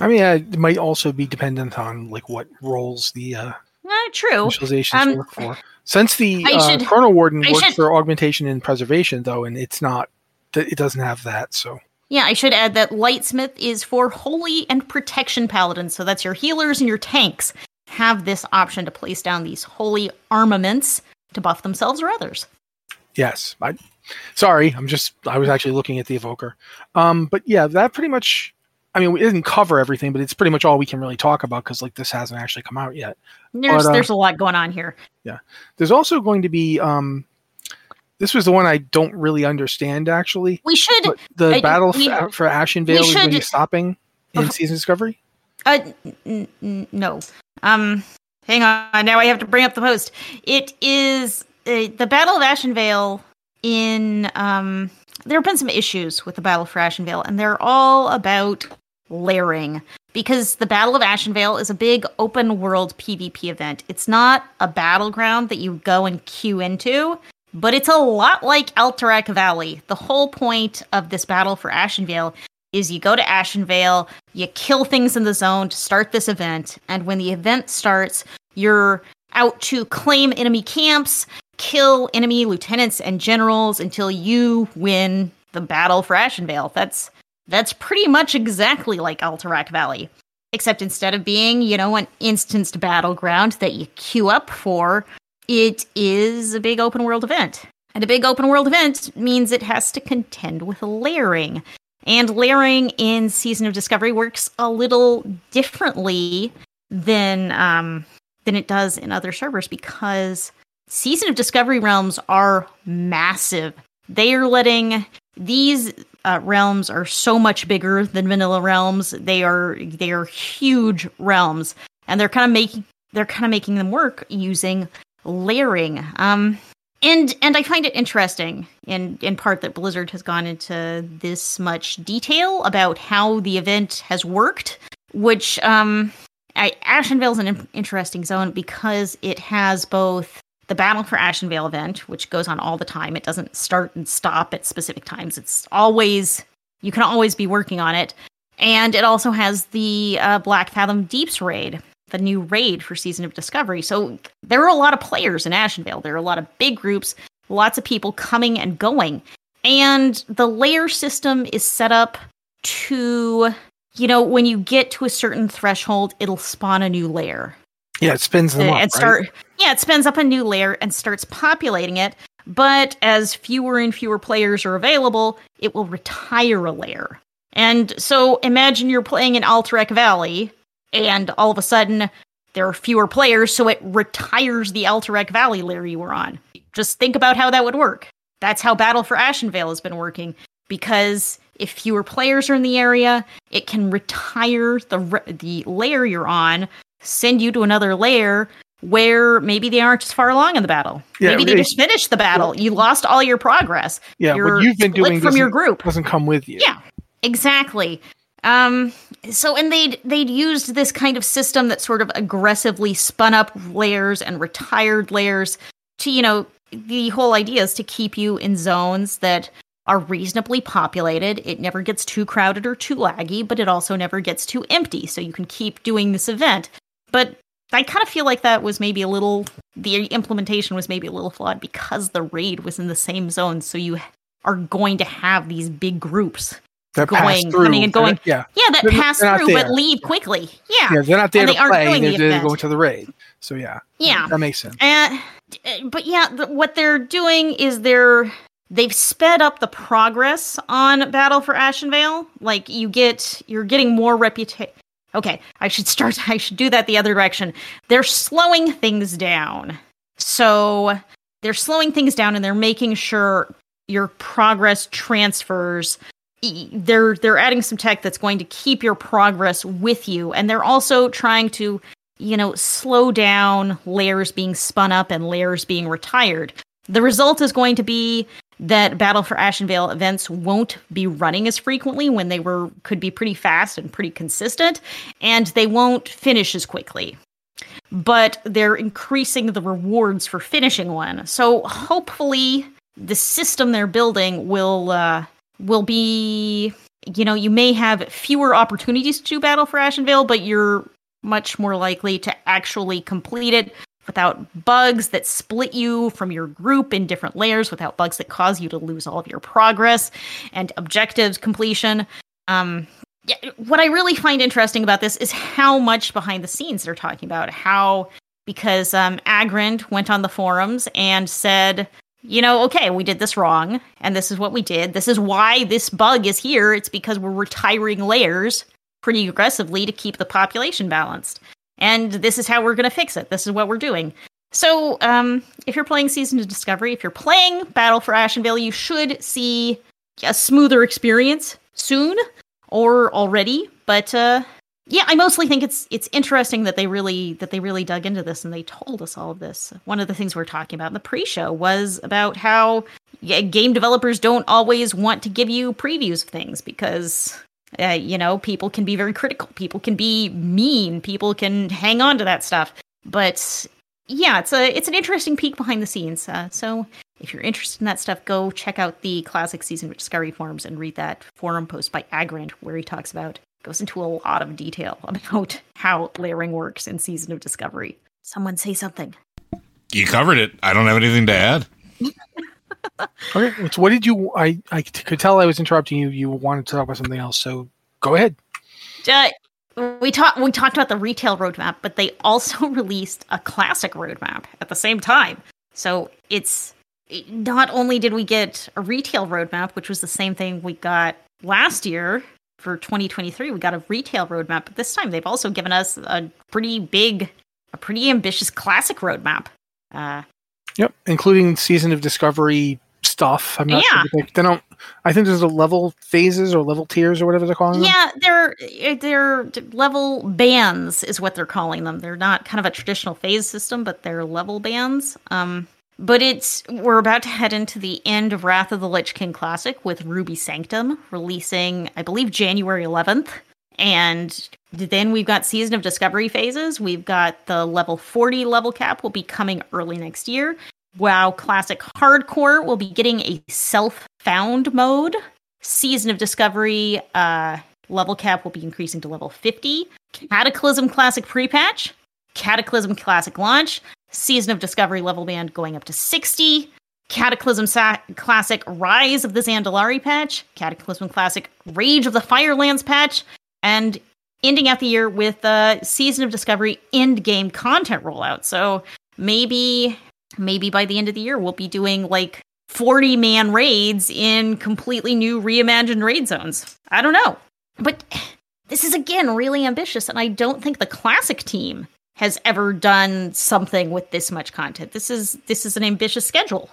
I mean, it might also be dependent on like what roles the uh, Eh, true. specializations Um, work for. Since the uh, should- Chrono Warden I works should- for augmentation and preservation, though, and it's not. It doesn't have that, so Yeah, I should add that Lightsmith is for holy and protection paladins. So that's your healers and your tanks have this option to place down these holy armaments to buff themselves or others. yes. I sorry, I'm just I was actually looking at the evoker. Um, but yeah, that pretty much. I mean, it didn't cover everything, but it's pretty much all we can really talk about because like this hasn't actually come out yet. There's But, uh, there's a lot going on here. Yeah, there's also going to be. Um, this was the one I don't really understand actually. We should the I- battle we- f- for Ashenvale is going to be stopping in Uh, season discovery. Uh, n- n- no. Um, hang on. Now I have to bring up the post. It is uh, the Battle of Ashenvale. In um, there have been some issues with the Battle for Ashenvale, and they're all about layering because the Battle of Ashenvale is a big open world PvP event. It's not a battleground that you go and queue into, but it's a lot like Alterac Valley. The whole point of this Battle for Ashenvale is you go to Ashenvale, you kill things in the zone to start this event, and when the event starts, you're out to claim enemy camps, kill enemy lieutenants and generals until you win the battle for Ashenvale. That's that's pretty much exactly like Alterac Valley. Except instead of being, you know, an instanced battleground that you queue up for, it is a big open world event. And a big open world event means it has to contend with layering. And layering in Season of Discovery works a little differently than um, than it does in other servers because Season of Discovery realms are massive. They are letting these uh, realms are so much bigger than vanilla realms. They are they are huge realms, and they're kind of making they're kind of making them work using layering. Um, and and I find it interesting in in part that Blizzard has gone into this much detail about how the event has worked, which um I, is an in- interesting zone because it has both the Battle for Ashenvale event, which goes on all the time. It doesn't start and stop at specific times. It's always you can always be working on it, and it also has the uh, Blackfathom Deeps raid, the new raid for Season of Discovery. So there are a lot of players in Ashenvale. There are a lot of big groups, lots of people coming and going. And the layer system is set up to, you know, when you get to a certain threshold, it'll spawn a new layer. Yeah, it spins them Uh, up, and start right? Yeah it spins up a new layer and starts populating it but as fewer and fewer players are available it will retire a layer. And so imagine you're playing in Alterac Valley and all of a sudden there are fewer players so it retires the Alterac Valley layer you were on. Just think about how that would work. That's how Battle for Ashenvale has been working because if fewer players are in the area it can retire the re- the layer you're on send you to another layer where maybe they aren't as far along in the battle. Yeah, maybe they just finished the battle. You lost all your progress. Yeah, what you've been doing from your group. doesn't come with you. Yeah, exactly. Um, so and they'd they'd used this kind of system that sort of aggressively spun up layers and retired layers to you know the whole idea is to keep you in zones that are reasonably populated. It never gets too crowded or too laggy, but it also never gets too empty. So you can keep doing this event. But I kind of feel like that was maybe a little the implementation was maybe a little flawed because the raid was in the same zone. So you are going to have these big groups That pass going, through. coming and going. Yeah, Yeah, that They're pass they're through but leave quickly. Yeah. yeah, they're not there And to they play. doing They're the there to go into the raid. So yeah, Yeah. that makes sense. And uh, but yeah, the, what they're doing is they're they've sped up the progress on Battle for Ashenvale. Like you get you're getting more reputation. Okay, I should start I should do that the other direction. They're slowing things down. So they're slowing things down and they're making sure your progress transfers they're they're adding some tech that's going to keep your progress with you and they're also trying to you know slow down layers being spun up and layers being retired the result is going to be that battle for ashenvale events won't be running as frequently when they were could be pretty fast and pretty consistent and they won't finish as quickly. But they're increasing the rewards for finishing one. So hopefully the system they're building will uh, will be you know you may have fewer opportunities to battle for ashenvale but you're much more likely to actually complete it without bugs that split you from your group in different layers without bugs that cause you to lose all of your progress and objectives completion um yeah, what i really find interesting about this is how much behind the scenes they're talking about how because um Aggrend went on the forums and said you know, okay, we did this wrong, and this is what we did. This is why this bug is here. It's because we're retiring layers pretty aggressively to keep the population balanced. And this is how we're going to fix it. This is what we're doing. So, um, if you're playing Season of Discovery, if you're playing Battle for Ashenvale, you should see a smoother experience soon or already. But uh, yeah, I mostly think it's it's interesting that they really that they really dug into this and they told us all of this. One of the things we are talking about in the pre-show was about how game developers don't always want to give you previews of things because uh, you know people can be very critical, people can be mean, people can hang on to that stuff. But yeah, it's a it's an interesting peek behind the scenes. Uh, so if you're interested in that stuff, go check out the classic season of Discovery forums and read that forum post by Aggrend where he talks about goes into a lot of detail about how layering works in Season of Discovery. Someone say something. You covered it. I don't have anything to add. Okay, so what did you? I I could tell I was interrupting you. You wanted to talk about something else, so go ahead. Uh, we talked we talked about the retail roadmap, but they also released a classic roadmap at the same time. So it's not only did we get a retail roadmap, which was the same thing we got last year for 2023, we got a retail roadmap, but this time they've also given us a pretty big, a pretty ambitious classic roadmap. Uh, Yep, including season of discovery stuff. I'm not Yeah. sure. They, they don't. I think there's a level phases or level tiers or whatever they're calling them. Yeah, they're they're level bands is what they're calling them. They're not kind of a traditional phase system, but they're level bands. Um, but it's we're about to head into the end of Wrath of the Lich King Classic with Ruby Sanctum releasing, I believe, January 11th, and then we've got Season of Discovery phases. We've got the level 40 level cap will be coming early next year. WoW Classic Hardcore will be getting a self-found mode. Season of Discovery uh, level cap will be increasing to level 50. Cataclysm Classic pre-patch, Cataclysm Classic launch, Season of Discovery level band going up to 60. Cataclysm Sa- Classic Rise of the Zandalari patch, Cataclysm Classic Rage of the Firelands patch, and ending out the year with the Season of Discovery end game content rollout. So maybe maybe by the end of the year we'll be doing like 40 man raids in completely new reimagined raid zones. I don't know. But this is again really ambitious and I don't think the classic team has ever done something with this much content. This is this is an ambitious schedule.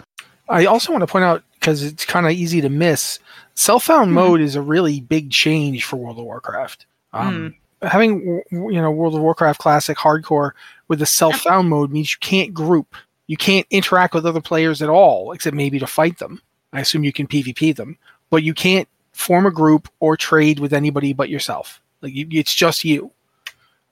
I also want to point out because it's kind of easy to miss. Self-found Mhm. mode is a really big change for World of Warcraft. Um, Having you know World of Warcraft Classic Hardcore with the self-found mode means you can't group, you can't interact with other players at all, except maybe to fight them. I assume you can PvP them, but you can't form a group or trade with anybody but yourself. Like you, it's just you.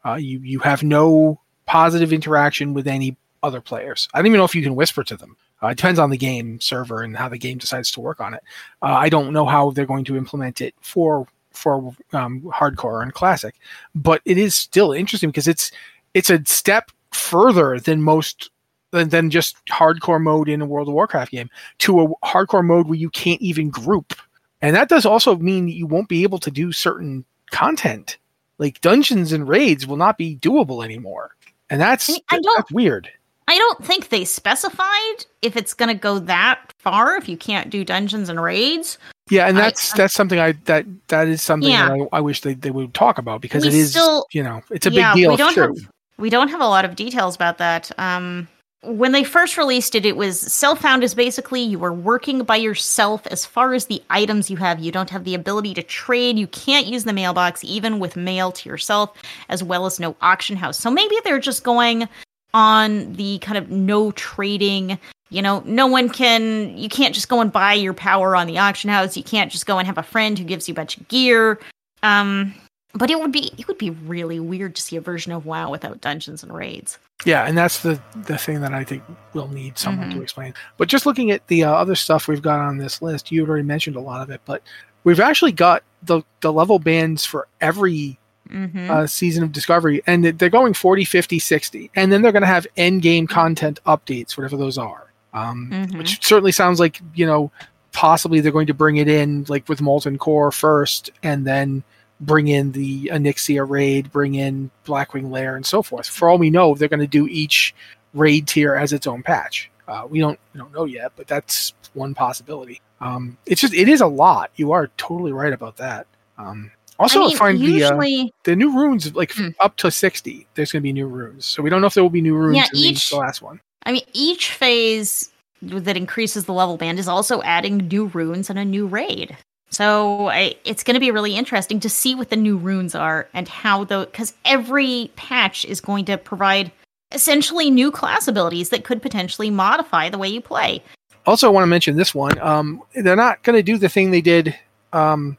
Uh, you you have no positive interaction with any other players. I don't even know if you can whisper to them. Uh, it depends on the game server and how the game decides to work on it. Uh, I don't know how they're going to implement it for for um, hardcore and classic, but it is still interesting because it's it's a step further than most than, than just hardcore mode in a World of Warcraft game to a hardcore mode where you can't even group, and that does also mean you won't be able to do certain content like dungeons and raids will not be doable anymore, and that's I mean, I don't- that's weird. I don't think they specified if it's going to go that far if you can't do dungeons and raids. Yeah, and I- that's that's something I that that is something Yeah. that I, I wish they, they would talk about because We it is still- you know it's a Yeah, big deal. we don't have- We don't have a lot of details about that. Um, when they first released it, it was self-found is basically you are working by yourself as far as the items you have. You don't have the ability to trade. You can't use the mailbox even with mail to yourself, as well as no auction house. So maybe they're just going on the kind of no trading. You know, no one can. You can't just go and buy your power on the auction house. You can't just go and have a friend who gives you a bunch of gear. Um, but it would be it would be really weird to see a version of WoW without dungeons and raids. Yeah, and that's the the thing that I think we'll need someone Mm-hmm. to explain. But just looking at the uh, other stuff we've got on this list, you already mentioned a lot of it, but we've actually got the the level bands for every Mm-hmm. uh, season of Discovery, and they're going 40, 50, 60. And then they're going to have end game content updates, whatever those are. Um, Mhm. Which certainly sounds like, you know, possibly they're going to bring it in like with Molten Core first, and then bring in the Onyxia raid, bring in Blackwing Lair, and so forth. For all we know, they're going to do each raid tier as its own patch. Uh, we don't we don't know yet, but that's one possibility. Um, it's just it is a lot. You are totally right about that. Um, also, I I mean, find the uh, the new runes like Hmm. up to 60 there's going to be new runes so we don't know if there will be new runes Yeah, in each- the last one I mean each phase that increases the level band is also adding new runes and a new raid. So I, it's going to be really interesting to see what the new runes are and how the because every patch is going to provide essentially new class abilities that could potentially modify the way you play. also i want to mention this one um, they're not going to do the thing they did um,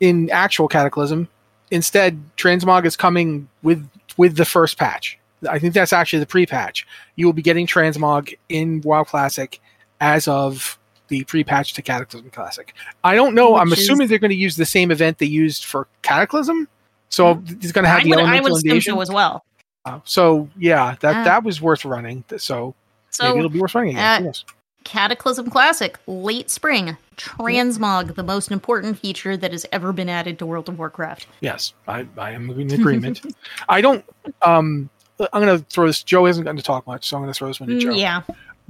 in actual cataclysm. Instead transmog is coming with with the first patch. I think that's actually the pre-patch. You will be getting transmog in wow classic as of the pre-patch to cataclysm classic i don't know i'm Which is- assuming they're going to use the same event they used for cataclysm so it's going to have I the would, I elemental would assume invasion so as well. Uh, so yeah, that Ah. that was worth running. So, maybe it'll be worth running again. uh, Who? Cataclysm Classic, late spring, transmog, the most important feature that has ever been added to World of Warcraft. Yes, I, I am in agreement. I don't. Um, I'm going to throw this. Joe isn't going to talk much, so I'm going to throw this one to Joe. Mm, yeah.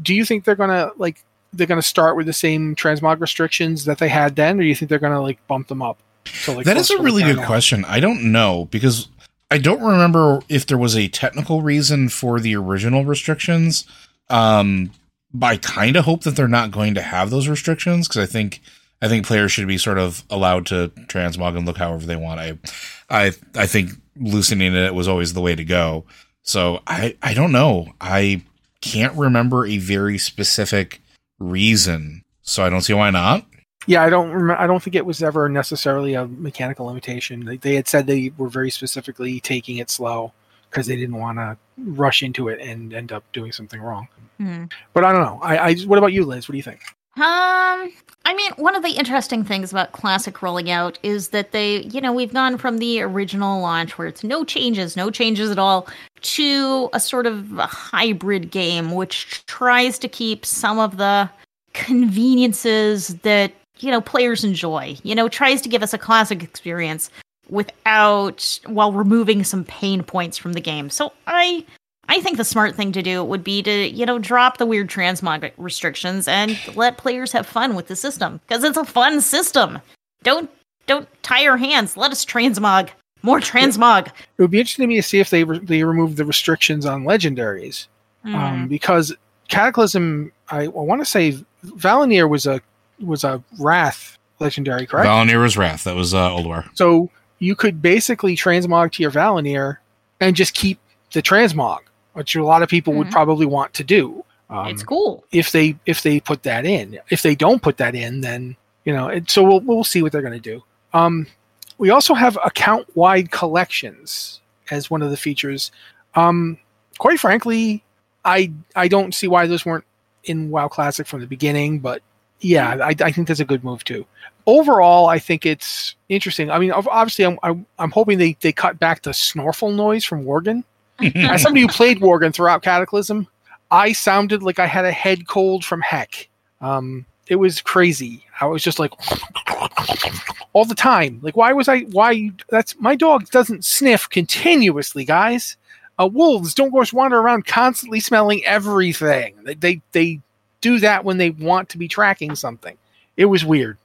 Do you think they're going to like they're going to start with the same transmog restrictions that they had then, or do you think they're going to like bump them up? To, like, that is a really good now? question. I don't know because I don't remember if there was a technical reason for the original restrictions. Um, but I kind of hope that they're not going to have those restrictions because I think I think players should be sort of allowed to transmog and look however they want. I I I think loosening it was always the way to go. So I I don't know. I can't remember a very specific reason. So I don't see why not. Yeah, I don't. Rem- I don't think it was ever necessarily a mechanical limitation. They, they had said they were very specifically taking it slow because they didn't want to rush into it and end up doing something wrong. Hmm. But I don't know. I, I what about you, Liz? What do you think? Um, I mean, one of the interesting things about Classic rolling out is that they, you know, we've gone from the original launch where it's no changes, no changes at all, to a sort of a hybrid game which tries to keep some of the conveniences that, you know, players enjoy. You know, tries to give us a classic experience without while removing some pain points from the game. So I I think the smart thing to do would be to, you know, drop the weird transmog restrictions and let players have fun with the system because it's a fun system. Don't don't tie your hands. Let us transmog. More transmog. It would be interesting to me to see if they re- they remove the restrictions on legendaries, Mm. um, because Cataclysm. I, I want to say Val'anyr was a was a Wrath legendary, correct? Val'anyr was Wrath. That was uh, Ulduar. So you could basically transmog to your Val'anyr and just keep the transmog, which a lot of people would Mhm. probably want to do. Um, it's cool. if they if they put that in. If they don't put that in, then you know. It, so we'll we'll see what they're going to do. Um, we also have account wide collections as one of the features. Um, quite frankly, I I don't see why those weren't in WoW Classic from the beginning, but yeah, I, I think that's a good move too. Overall, I think it's interesting. I mean, obviously, I'm I'm, I'm hoping they, they cut back the snorkel noise from Worgen. As somebody who played Worgen throughout Cataclysm, I sounded like I had a head cold from heck. Um, it was crazy. I was just like all the time. Like, why was I? Why? That's my dog doesn't sniff continuously, guys. Uh, wolves don't just wander around constantly smelling everything. They, they they do that when they want to be tracking something. It was weird.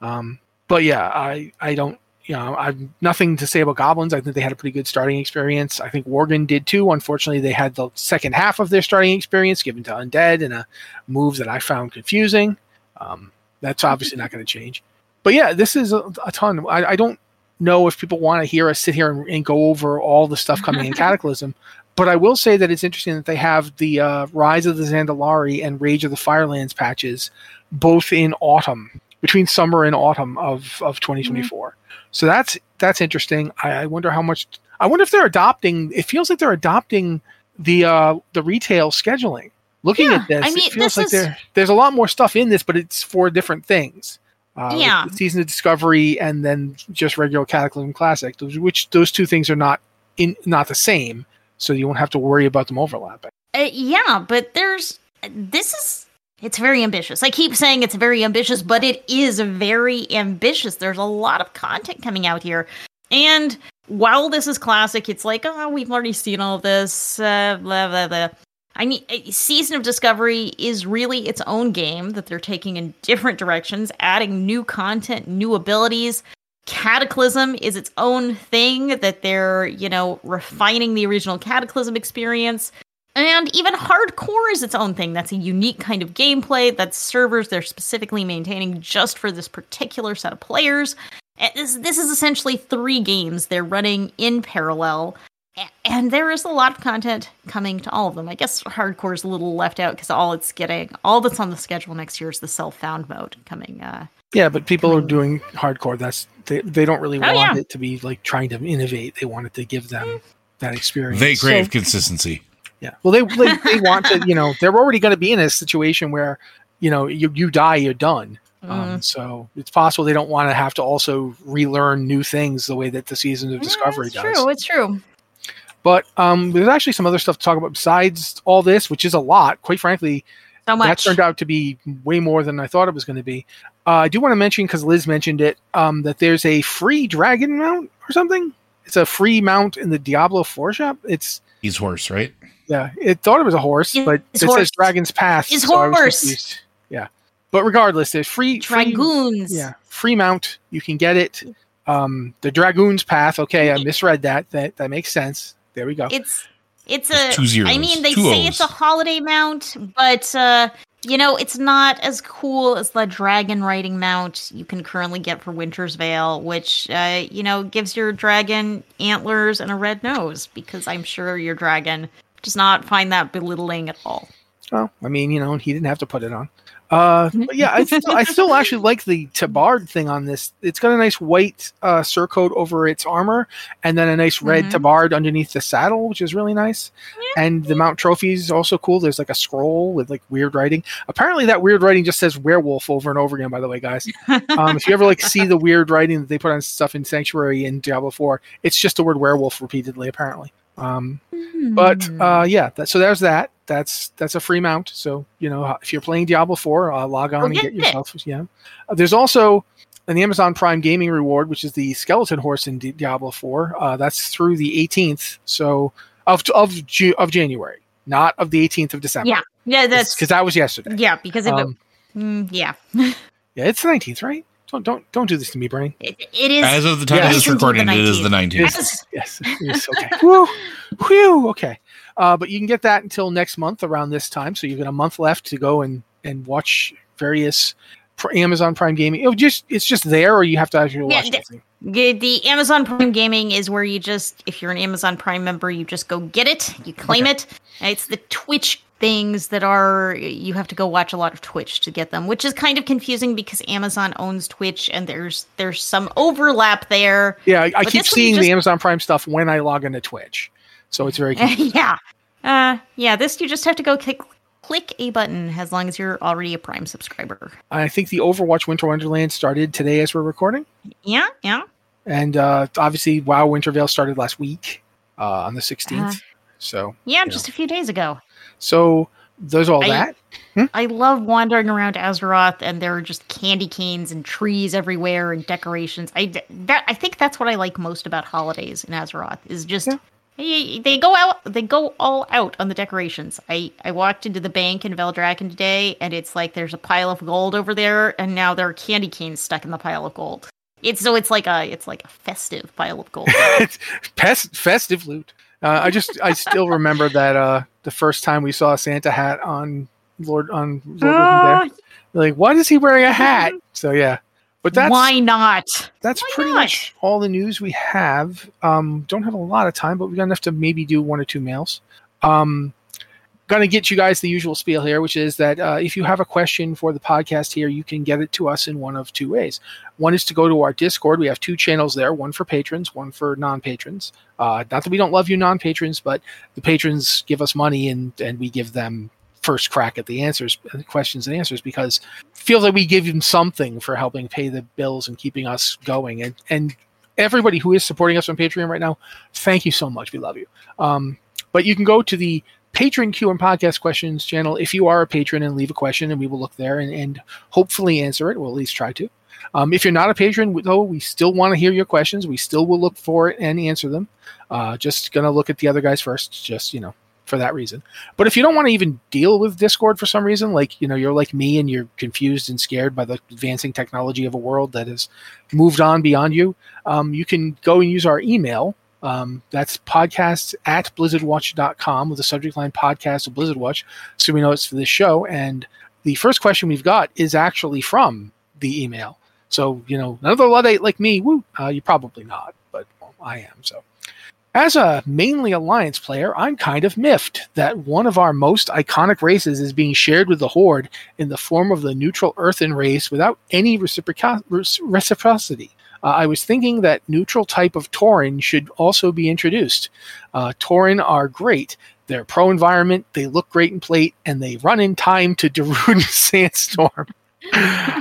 Um, but yeah, I I don't you know I've nothing to say about goblins. I think they had a pretty good starting experience. I think Worgen did too. Unfortunately, they had the second half of their starting experience given to undead and a move that I found confusing. Um, that's obviously not going to change. But yeah, this is a, a ton. I, I don't know if people want to hear us sit here and, and go over all the stuff coming in Cataclysm. But I will say that it's interesting that they have the uh, Rise of the Zandalari and Rage of the Firelands patches both in autumn, between summer and autumn of, of 2024. So that's that's interesting. I, I wonder how much. I wonder if they're adopting. It feels like they're adopting the uh, the retail scheduling. Looking Yeah, at this, I mean, it feels this like is- there's a lot more stuff in this, but it's for different things. Uh, Yeah. season of discovery and then just regular Cataclysm Classic, those, which those two things are not in not the same, so you won't have to worry about them overlapping. Uh, yeah, but there's this is it's very ambitious. I keep saying it's very ambitious, but it is very ambitious. There's a lot of content coming out here. And while this is classic, it's like, oh, we've already seen all this, uh, blah, blah, blah. I mean, uh, Season of Discovery is really its own game that they're taking in different directions, adding new content, new abilities. Cataclysm is its own thing that they're, you know, refining the original Cataclysm experience. And even hardcore is its own thing. That's a unique kind of gameplay. That's servers they're specifically maintaining just for this particular set of players. And This, this is essentially three games they're running in parallel. And there is a lot of content coming to all of them. I guess hardcore is a little left out because all it's getting, all that's on the schedule next year is the self-found mode coming. Uh, Yeah, but people are doing hardcore. That's they, they don't really Oh, want yeah. it to be like trying to innovate. They want it to give them that experience. They So- crave consistency. Yeah. Well, they they, they want to. You know, they're already going to be in a situation where you know you you die, you're done. Mm. Um, so it's possible they don't want to have to also relearn new things the way that the season of Discovery it's does. true. It's true. But um, there's actually some other stuff to talk about besides all this, which is a lot. Quite frankly, So that turned out to be way more than I thought it was going to be. Uh, I do want to mention because Liz mentioned it um, that there's a free dragon mount or something. It's a free mount in the Diablo 4 shop. It's He's horse, right? yeah, it thought it was a horse, It's but it horse. says Dragon's Path. It's so horse. Yeah, but regardless, there's free, free Dragoons. yeah, free mount. You can get it. Um, the Dragoon's Path. Okay, I misread that. That that makes sense. There we go. It's it's a two zeros, I mean, they two say O's. it's a holiday mount, but uh, you know, it's not as cool as the dragon riding mount you can currently get for Winter's Veil, which uh, you know gives your dragon antlers and a red nose. Because I'm sure your dragon does not find that belittling at all. Well, I mean, you know, he didn't have to put it on. Uh, yeah, I still, I still actually like the tabard thing on this. It's got a nice white uh, surcoat over its armor, and then a nice red Mhm. tabard underneath the saddle, which is really nice. And the mount trophy is also cool. There's like a scroll with like weird writing. Apparently, that weird writing just says werewolf over and over again. By the way, guys, um, if you ever like see the weird writing that they put on stuff in Sanctuary and Diablo Four, it's just the word werewolf repeatedly. Apparently. Um, but Hmm. uh, yeah, that, so there's that. That's that's a free mount. So you know if you're playing Diablo Four, uh, log on Go and get get it. yourself. Yeah, Uh, there's also an Amazon Prime gaming reward, which is the skeleton horse in Di- Diablo Four. Uh, that's through the 18th. So of of Ju- of January, not of the 18th of December. yeah, yeah, that's because that was yesterday. yeah, because of Um, it, mm, yeah, yeah, it's the 19th, right? Don't don't don't do this to me, brain. it, it is. As of the time Yeah. of this It's indeed the recording, it is the 19th. Yes. Yes, yes, okay. Whew, whew, okay. Uh, but you can get that until next month around this time. So you've got a month left to go and and watch various Amazon Prime Gaming. It just it's just there, or you have to actually Yeah, watch the- the. The, the Amazon Prime Gaming is where you just, if you're an Amazon Prime member, you just go get it, you claim it. It's the Twitch things that are, you have to go watch a lot of Twitch to get them, which is kind of confusing because Amazon owns Twitch and there's there's some overlap there. Yeah, I, I keep this one you seeing just- the Amazon Prime stuff when I log into Twitch, so it's very. confusing. yeah. Uh, yeah, this you just have to go click click a button as long as you're already a Prime subscriber. I think the Overwatch Winter Wonderland started today as we're recording, Yeah, yeah. and uh, obviously WoW Winter Veil started last week uh, on the 16th. Uh-huh. so Yeah, just a few days ago. So there's all I- that. I love wandering around Azeroth, and there are just candy canes and trees everywhere and decorations. I that I think that's what I like most about holidays in Azeroth is just Yeah. they, they go out they go all out on the decorations. I I walked into the bank in Valdrakken today, and it's like there's a pile of gold over there, and now there are candy canes stuck in the pile of gold. It's so it's like a it's like a festive pile of gold. it's festive loot. Uh, I just I still remember that uh, the first time we saw a Santa hat on Lord on Lord Rivendare. Like, why is he wearing a hat? So yeah, but that's Why not? that's why pretty not? much all the news we have. Um, don't have a lot of time, but we got enough to maybe do one or two mails. Um, gonna get you guys the usual spiel here, which is that uh, if you have a question for the podcast here, you can get it to us in one of two ways. One is to go to our Discord. We have two channels there, one for patrons, one for non-patrons. Uh, not that we don't love you non-patrons, but the patrons give us money and and we give them first crack at the answers, the questions and answers, because feel that we give them something for helping pay the bills and keeping us going. And and everybody who is supporting us on Patreon right now, thank you so much. We love you. Um, but you can go to the patron Q and podcast questions channel if you are a patron and leave a question, and we will look there and, and hopefully answer it. We'll at least try to. Um, if you're not a patron, though, we still want to hear your questions. We still will look for it and answer them. Uh, just gonna look at the other guys first, just you know, for that reason. But if you don't want to even deal with Discord for some reason, like you know, you're like me and you're confused and scared by the advancing technology of a world that has moved on beyond you, um, you can go and use our email. Um, that's podcast at blizzardwatch.com with the subject line podcast of Blizzard Watch. So we know it's for this show. And the first question we've got is actually from the email. So, you know, another Luddite like me, woo, uh, you're probably not, but well, I am. So, as a mainly Alliance player, I'm kind of miffed that one of our most iconic races is being shared with the Horde in the form of the neutral Earthen race without any reciprocity. Uh, I was thinking that neutral type of Tauren should also be introduced. Uh, are great. They're pro environment, they look great in plate, and they run in time to Darude Sandstorm.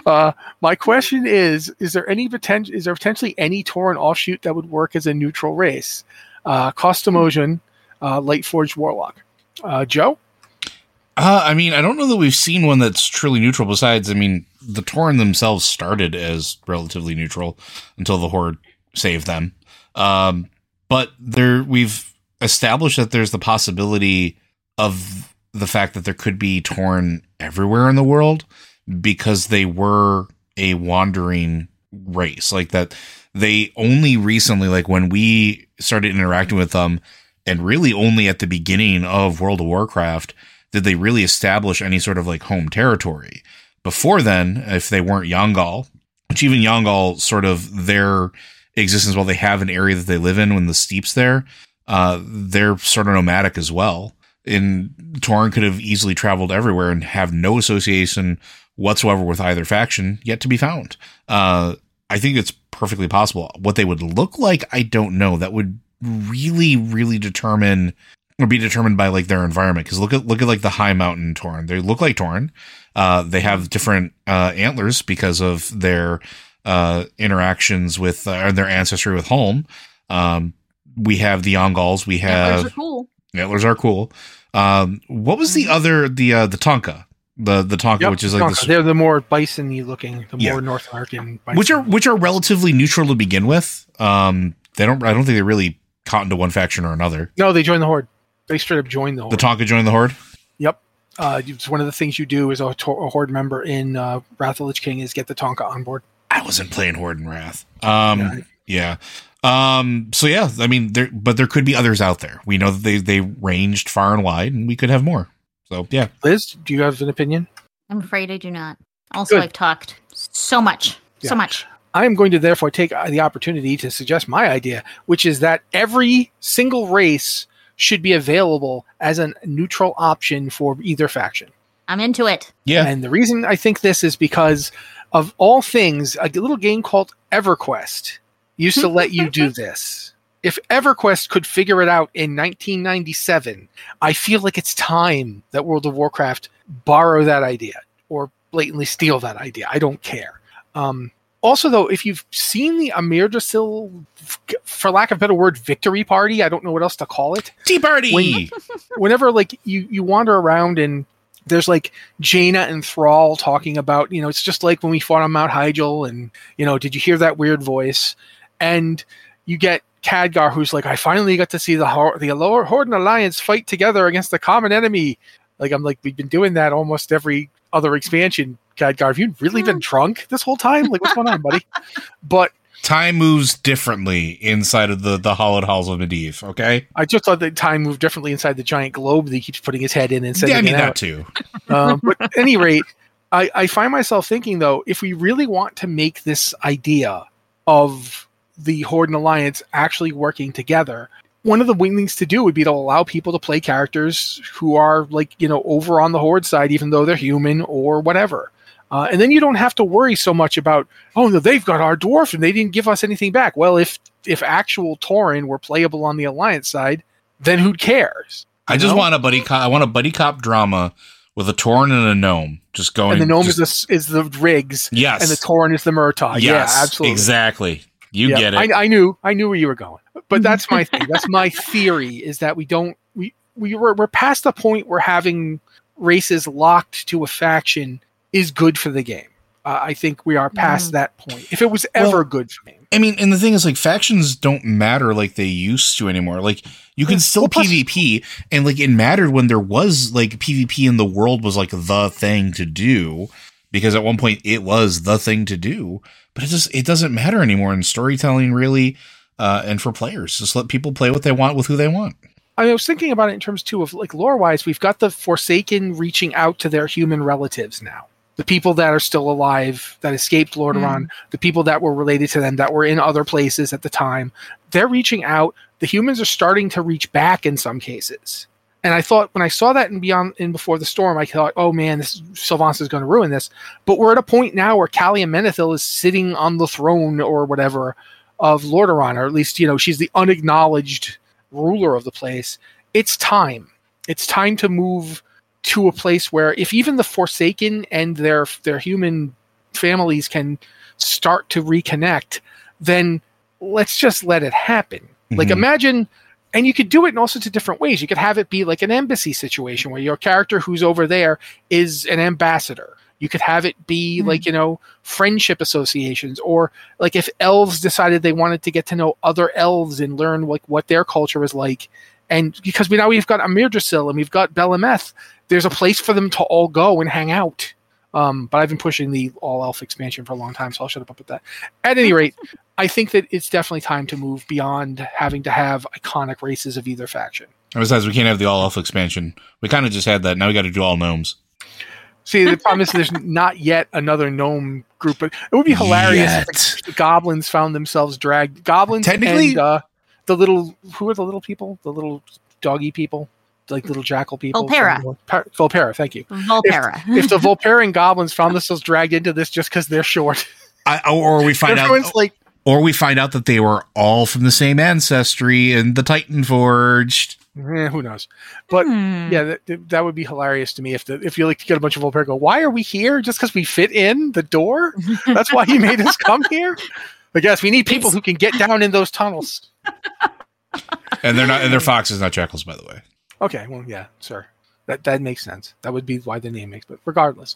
uh, my question is: Is there any potential? Is there potentially any Tauren offshoot that would work as a neutral race? Uh, Costomosion, uh, Light Forged Warlock. Uh, Joe, Uh, I mean, I don't know that we've seen one that's truly neutral. Besides, I mean, the Tauren themselves started as relatively neutral until the Horde saved them. Um, but there, we've established that there's the possibility of the fact that there could be Tauren everywhere in the world because they were a wandering race. Like that, they only recently, like when we started interacting with them, and really only at the beginning of World of Warcraft did they really establish any sort of like home territory. Before then, if they weren't Yaungol, which even Yaungol sort of their existence while they have an area that they live in when the steeps there, uh, they're sort of nomadic as well. And Tauren could have easily traveled everywhere and have no association whatsoever with either faction yet to be found. Uh, I think it's perfectly possible. What they would look like, I don't know. That would really, really determine or be determined by like their environment. Because look at look at like the Highmountain Tauren. They look like Tauren. Uh, they have different uh, antlers because of their uh, interactions with uh, their ancestry with home. Um, we have the Yaungols. We have Antlers are cool. antlers are cool. Um, what was the other the uh, the Taunka? The the Taunka, Yep, which is like Taunka. this, they're the more bison-y looking, the Yeah. more North American. Bison. which are which are relatively neutral to begin with. Um, they don't. I don't think they really caught into one faction or another. no, they join the horde. They straight up joined the horde. The Taunka joined the horde. Yep. Uh, it's one of the things you do as a, to- a horde member in uh, Wrath of Lich King is get the Taunka on board. I wasn't playing Horde and Wrath. Um, Yeah. yeah. Um, so yeah, I mean, there, but there could be others out there. We know that they, they ranged far and wide and we could have more. So yeah. Liz, do you have an opinion? I'm afraid I do not. Also, Good. I've talked so much, Yeah. so much. I am going to therefore take uh, the opportunity to suggest my idea, which is that every single race should be available as a neutral option for either faction. I'm into it. Yeah. And the reason I think this is because of all things, a little game called EverQuest used to let you do this. If EverQuest could figure it out in 1997, I feel like it's time that World of Warcraft borrow that idea or blatantly steal that idea. I don't care. Um, also, though, if you've seen the Amirdrassil, for lack of a better word, victory party, I don't know what else to call it Tea party. When- whenever like you you wander around and there's like Jaina and Thrall talking about, you know, it's just like when we fought on Mount Hyjal and, you know, did you hear that weird voice? And you get Khadgar who's like, I finally got to see the Hor- the lower Horde and Alliance fight together against the common enemy. Like I'm like, we've been doing that almost every other expansion. Khadgar, have you really been drunk this whole time? Like, what's going on, buddy? But Time moves differently inside of the, the hollowed halls of Medivh. Okay. I just thought that time moved differently inside the giant globe that he keeps putting his head in and sending Yeah, I mean it that out. too. um, but at any rate, I, I find myself thinking though, if we really want to make this idea of the Horde and Alliance actually working together, one of the things to do would be to allow people to play characters who are like you know over on the Horde side, even though they're human or whatever. Uh, and then you don't have to worry so much about oh no they've got our dwarf and they didn't give us anything back. Well, if if actual Tauren were playable on the Alliance side, then who cares? I just know? want a buddy cop. I want a buddy cop drama with a Tauren and a gnome just going. and the gnome just- is the is the Riggs, yes, and the Tauren is the Murtaugh. yes, yeah, absolutely. exactly. You Yeah, get it. I, I knew, I knew where you were going. But that's my thing. That's my theory. Is that we don't we we were we're past the point where having races locked to a faction is good for the game. Uh, I think we are past Mm. that point. If it was ever Well, good for me, I mean, and the thing is, like, factions don't matter like they used to anymore. Like, you can still well, PvP, and like, it mattered when there was like PvP in the world was like the thing to do, because at one point it was the thing to do. But it just it doesn't matter anymore in storytelling, really, uh, and for players. Just let people play what they want with who they want. I was thinking about it in terms too of like lore wise. We've got the Forsaken reaching out to their human relatives now. The people that are still alive that escaped Lordaeron, mm. the people that were related to them that were in other places at the time, they're reaching out. The humans are starting to reach back in some cases. And I thought when I saw that in Beyond in Before the Storm, I thought, oh man, this Sylvanas is going to ruin this. But we're at a point now where Calia Menethil is sitting on the throne or whatever of Lordaeron, or at least you know she's the unacknowledged ruler of the place. It's time. It's time to move to a place where if even the Forsaken and their their human families can start to reconnect, then let's just let it happen. Like Mhm. imagine and you could do it in all sorts of different ways. You could have it be like an embassy situation where your character who's over there is an ambassador. You could have it be Hmm. like, you know, friendship associations or like if elves decided they wanted to get to know other elves and learn like what their culture is like. And because we now we've got Amirdrassil and we've got Bel'ameth, there's a place for them to all go and hang out. Um, but I've been pushing the all elf expansion for a long time, so I'll shut up with that. At any rate, I think that it's definitely time to move beyond having to have iconic races of either faction. And besides, we can't have the all elf expansion. We kind of just had that. Now we got to do all gnomes. See, the problem is there's not yet another gnome group, but it would be hilarious if Yet. the goblins found themselves dragged. Goblins Technically- and uh, the little who are the little people? The little doggy people. Like little jackal people. Volpera. from- Par- Volpera, thank you. Volpera. If the Volparian goblins found themselves dragged into this just because they're short, I, or we find everyone's out, like, or we find out that they were all from the same ancestry and the Titan Forged. eh, who knows? But Hmm. yeah, that, that would be hilarious to me if the if you like to get a bunch of Volpera go, why are we here? Just because we fit in the door? That's why he made us come here. But yes, we need people It's- who can get down in those tunnels. And they're not, and they're foxes, not jackals, by the way. Okay, well, yeah, sure. That that makes sense. That would be why the name makes. But regardless,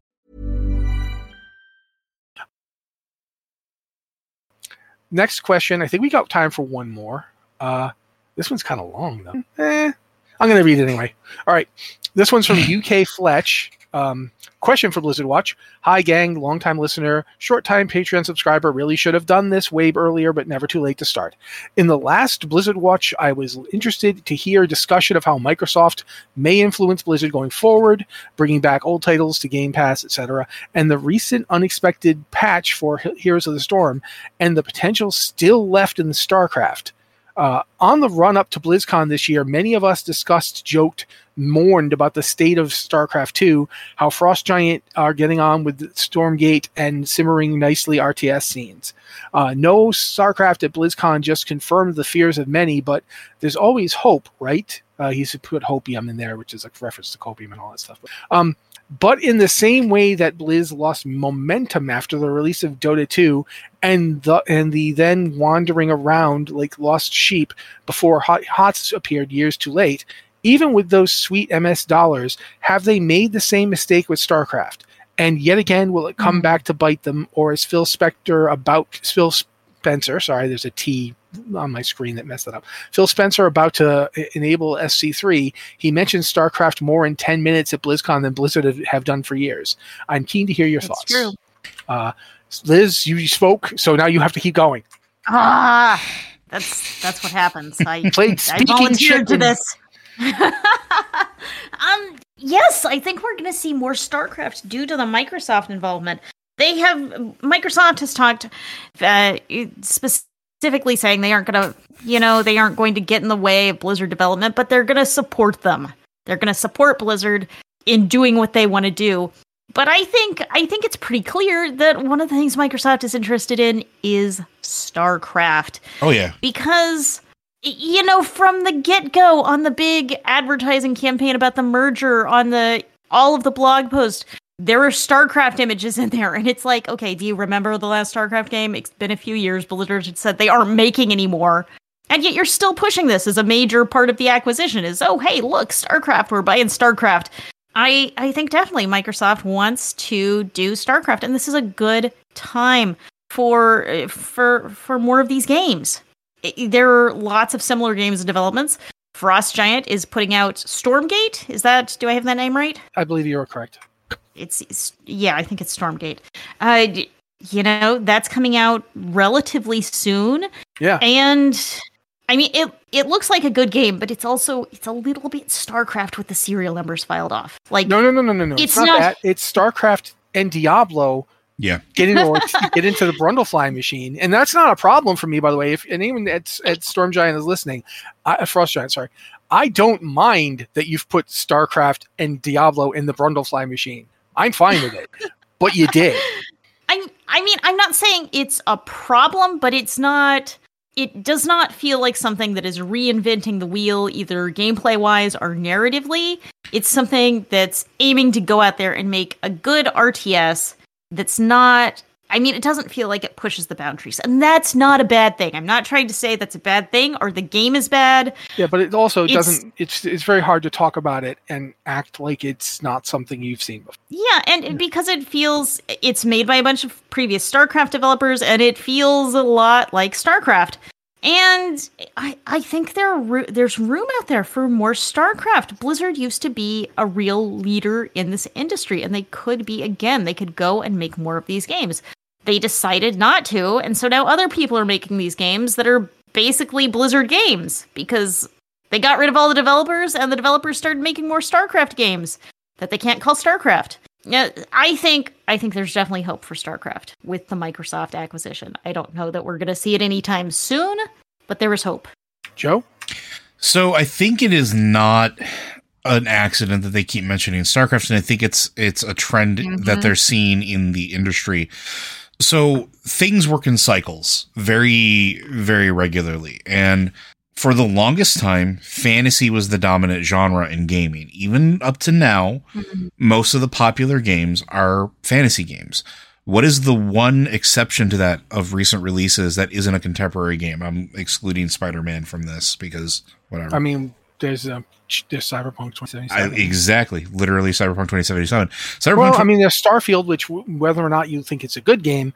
Next question. I think we got time for one more. Uh, this one's kind of long though. Eh, I'm going to read it anyway. All right. This one's from UK Fletch. Um, question for Blizzard Watch. Hi, gang, longtime listener, short time Patreon subscriber. Really should have done this way earlier, but never too late to start. In the last Blizzard Watch, I was interested to hear discussion of how Microsoft may influence Blizzard going forward, bringing back old titles to Game Pass, etc., and the recent unexpected patch for Heroes of the Storm, and the potential still left in StarCraft. Uh, on the run up to BlizzCon this year, many of us discussed, joked, mourned about the state of StarCraft 2, how Frost Giant are getting on with Stormgate and simmering nicely RTS scenes. Uh, no StarCraft at BlizzCon just confirmed the fears of many, but there's always hope, right? Uh, he's put hopium in there, which is a reference to copium and all that stuff. Um, but in the same way that Blizz lost momentum after the release of Dota 2 and the and the then wandering around like lost sheep before Hot, HOTS appeared years too late, even with those sweet MS dollars, have they made the same mistake with StarCraft? And yet again, will it come back to bite them, or is Phil Spector about Phil Spencer? Sorry, there's a T on my screen that messed that up. Phil Spencer about to enable SC3. He mentioned StarCraft more in 10 minutes at BlizzCon than Blizzard have- done for years. I'm keen to hear your That's thoughts. true. Uh, Liz, you spoke, so now you have to keep going. Ah, that's that's what happens. I Played I volunteered to this. um, yes, I think we're going to see more StarCraft due to the Microsoft involvement. They have Microsoft has talked uh, specifically saying they aren't going to, you know, they aren't going to get in the way of Blizzard development, but they're going to support them. They're going to support Blizzard in doing what they want to do. But I think I think it's pretty clear that one of the things Microsoft is interested in is StarCraft Oh yeah, because you know from the get-go on the big advertising campaign about the merger on the all of the blog posts there are starcraft images in there. And it's like okay do you remember the last starcraft game? It's been a few years. Blizzard said they aren't making anymore and yet you're still pushing this as a major part of the acquisition is oh hey look starcraft we're buying starcraft. I i think definitely microsoft wants to do starcraft. And this is a good time for for for more of these games There are lots of similar games and developments. Frost Giant is putting out Stormgate. Is that do I have that name right? I believe you are correct. It's, it's yeah, I think it's Stormgate. Uh, you know that's coming out relatively soon, Yeah. and I mean it. It looks like a good game, but it's also it's a little bit StarCraft with the serial numbers filed off. Like No, no, no, no, no, no. It's, It's not, not- that. It's StarCraft and Diablo yeah. get into or get into the Brundlefly machine, and that's not a problem for me, by the way. If and anyone at, at Storm Giant is listening, I, uh, Frost Giant, sorry, I don't mind that you've put StarCraft and Diablo in the Brundle Brundlefly machine. I'm fine with it, but you did. I I mean, I'm not saying it's a problem, but it's not it does not feel like something that is reinventing the wheel either gameplay wise or narratively. It's something that's aiming to go out there and make a good RTS that's not I mean, it doesn't feel like it pushes the boundaries. And that's not a bad thing. I'm not trying to say that's a bad thing or the game is bad. Yeah, but it also It's- doesn't. It's it's very hard to talk about it and act like it's not something you've seen before. Yeah, and and because it feels it's made by a bunch of previous StarCraft developers and it feels a lot like StarCraft. And I, I think there are, there's room out there for more StarCraft. Blizzard used to be a real leader in this industry, and they could be again. They could go and make more of these games. They decided not to, and so now other people are making these games that are basically Blizzard games because they got rid of all the developers, and the developers started making more StarCraft games that they can't call StarCraft. Yeah, I think I think there's definitely hope for StarCraft with the Microsoft acquisition. I don't know that we're going to see it anytime soon, but there is hope. Joe? So I think it is not an accident that they keep mentioning StarCraft, and I think it's it's a trend mm-hmm. that they're seeing in the industry. So things work in cycles very, very regularly. And for the longest time, fantasy was the dominant genre in gaming. Even up to now, mm-hmm. most of the popular games are fantasy games. What is the one exception to that of recent releases that isn't a contemporary game? I'm excluding Spider Man from this because whatever. I mean, there's a uh, there's Cyberpunk 2077. I, exactly, literally Cyberpunk 2077. Cyberpunk well, I mean, there's Starfield, which whether or not you think it's a good game,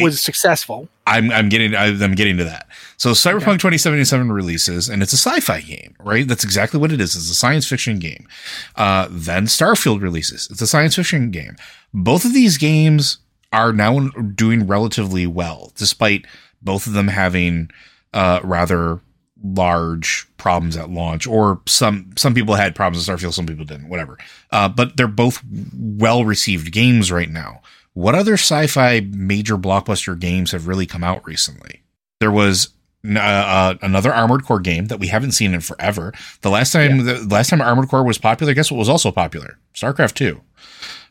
was successful. I'm I'm getting I'm getting to that. So Cyberpunk okay. 2077 releases, and it's a sci-fi game, right? That's exactly what it is. It's a science fiction game. Uh, then Starfield releases. It's a science fiction game. Both of these games are now doing relatively well, despite both of them having uh, rather large problems at launch, or some some people had problems with Starfield, some people didn't. Whatever. Uh, but they're both well received games right now. What other sci-fi major blockbuster games have really come out recently? There was uh, uh, another Armored Core game that we haven't seen in forever. The last time yeah. the last time Armored Core was popular, guess what was also popular? StarCraft Two.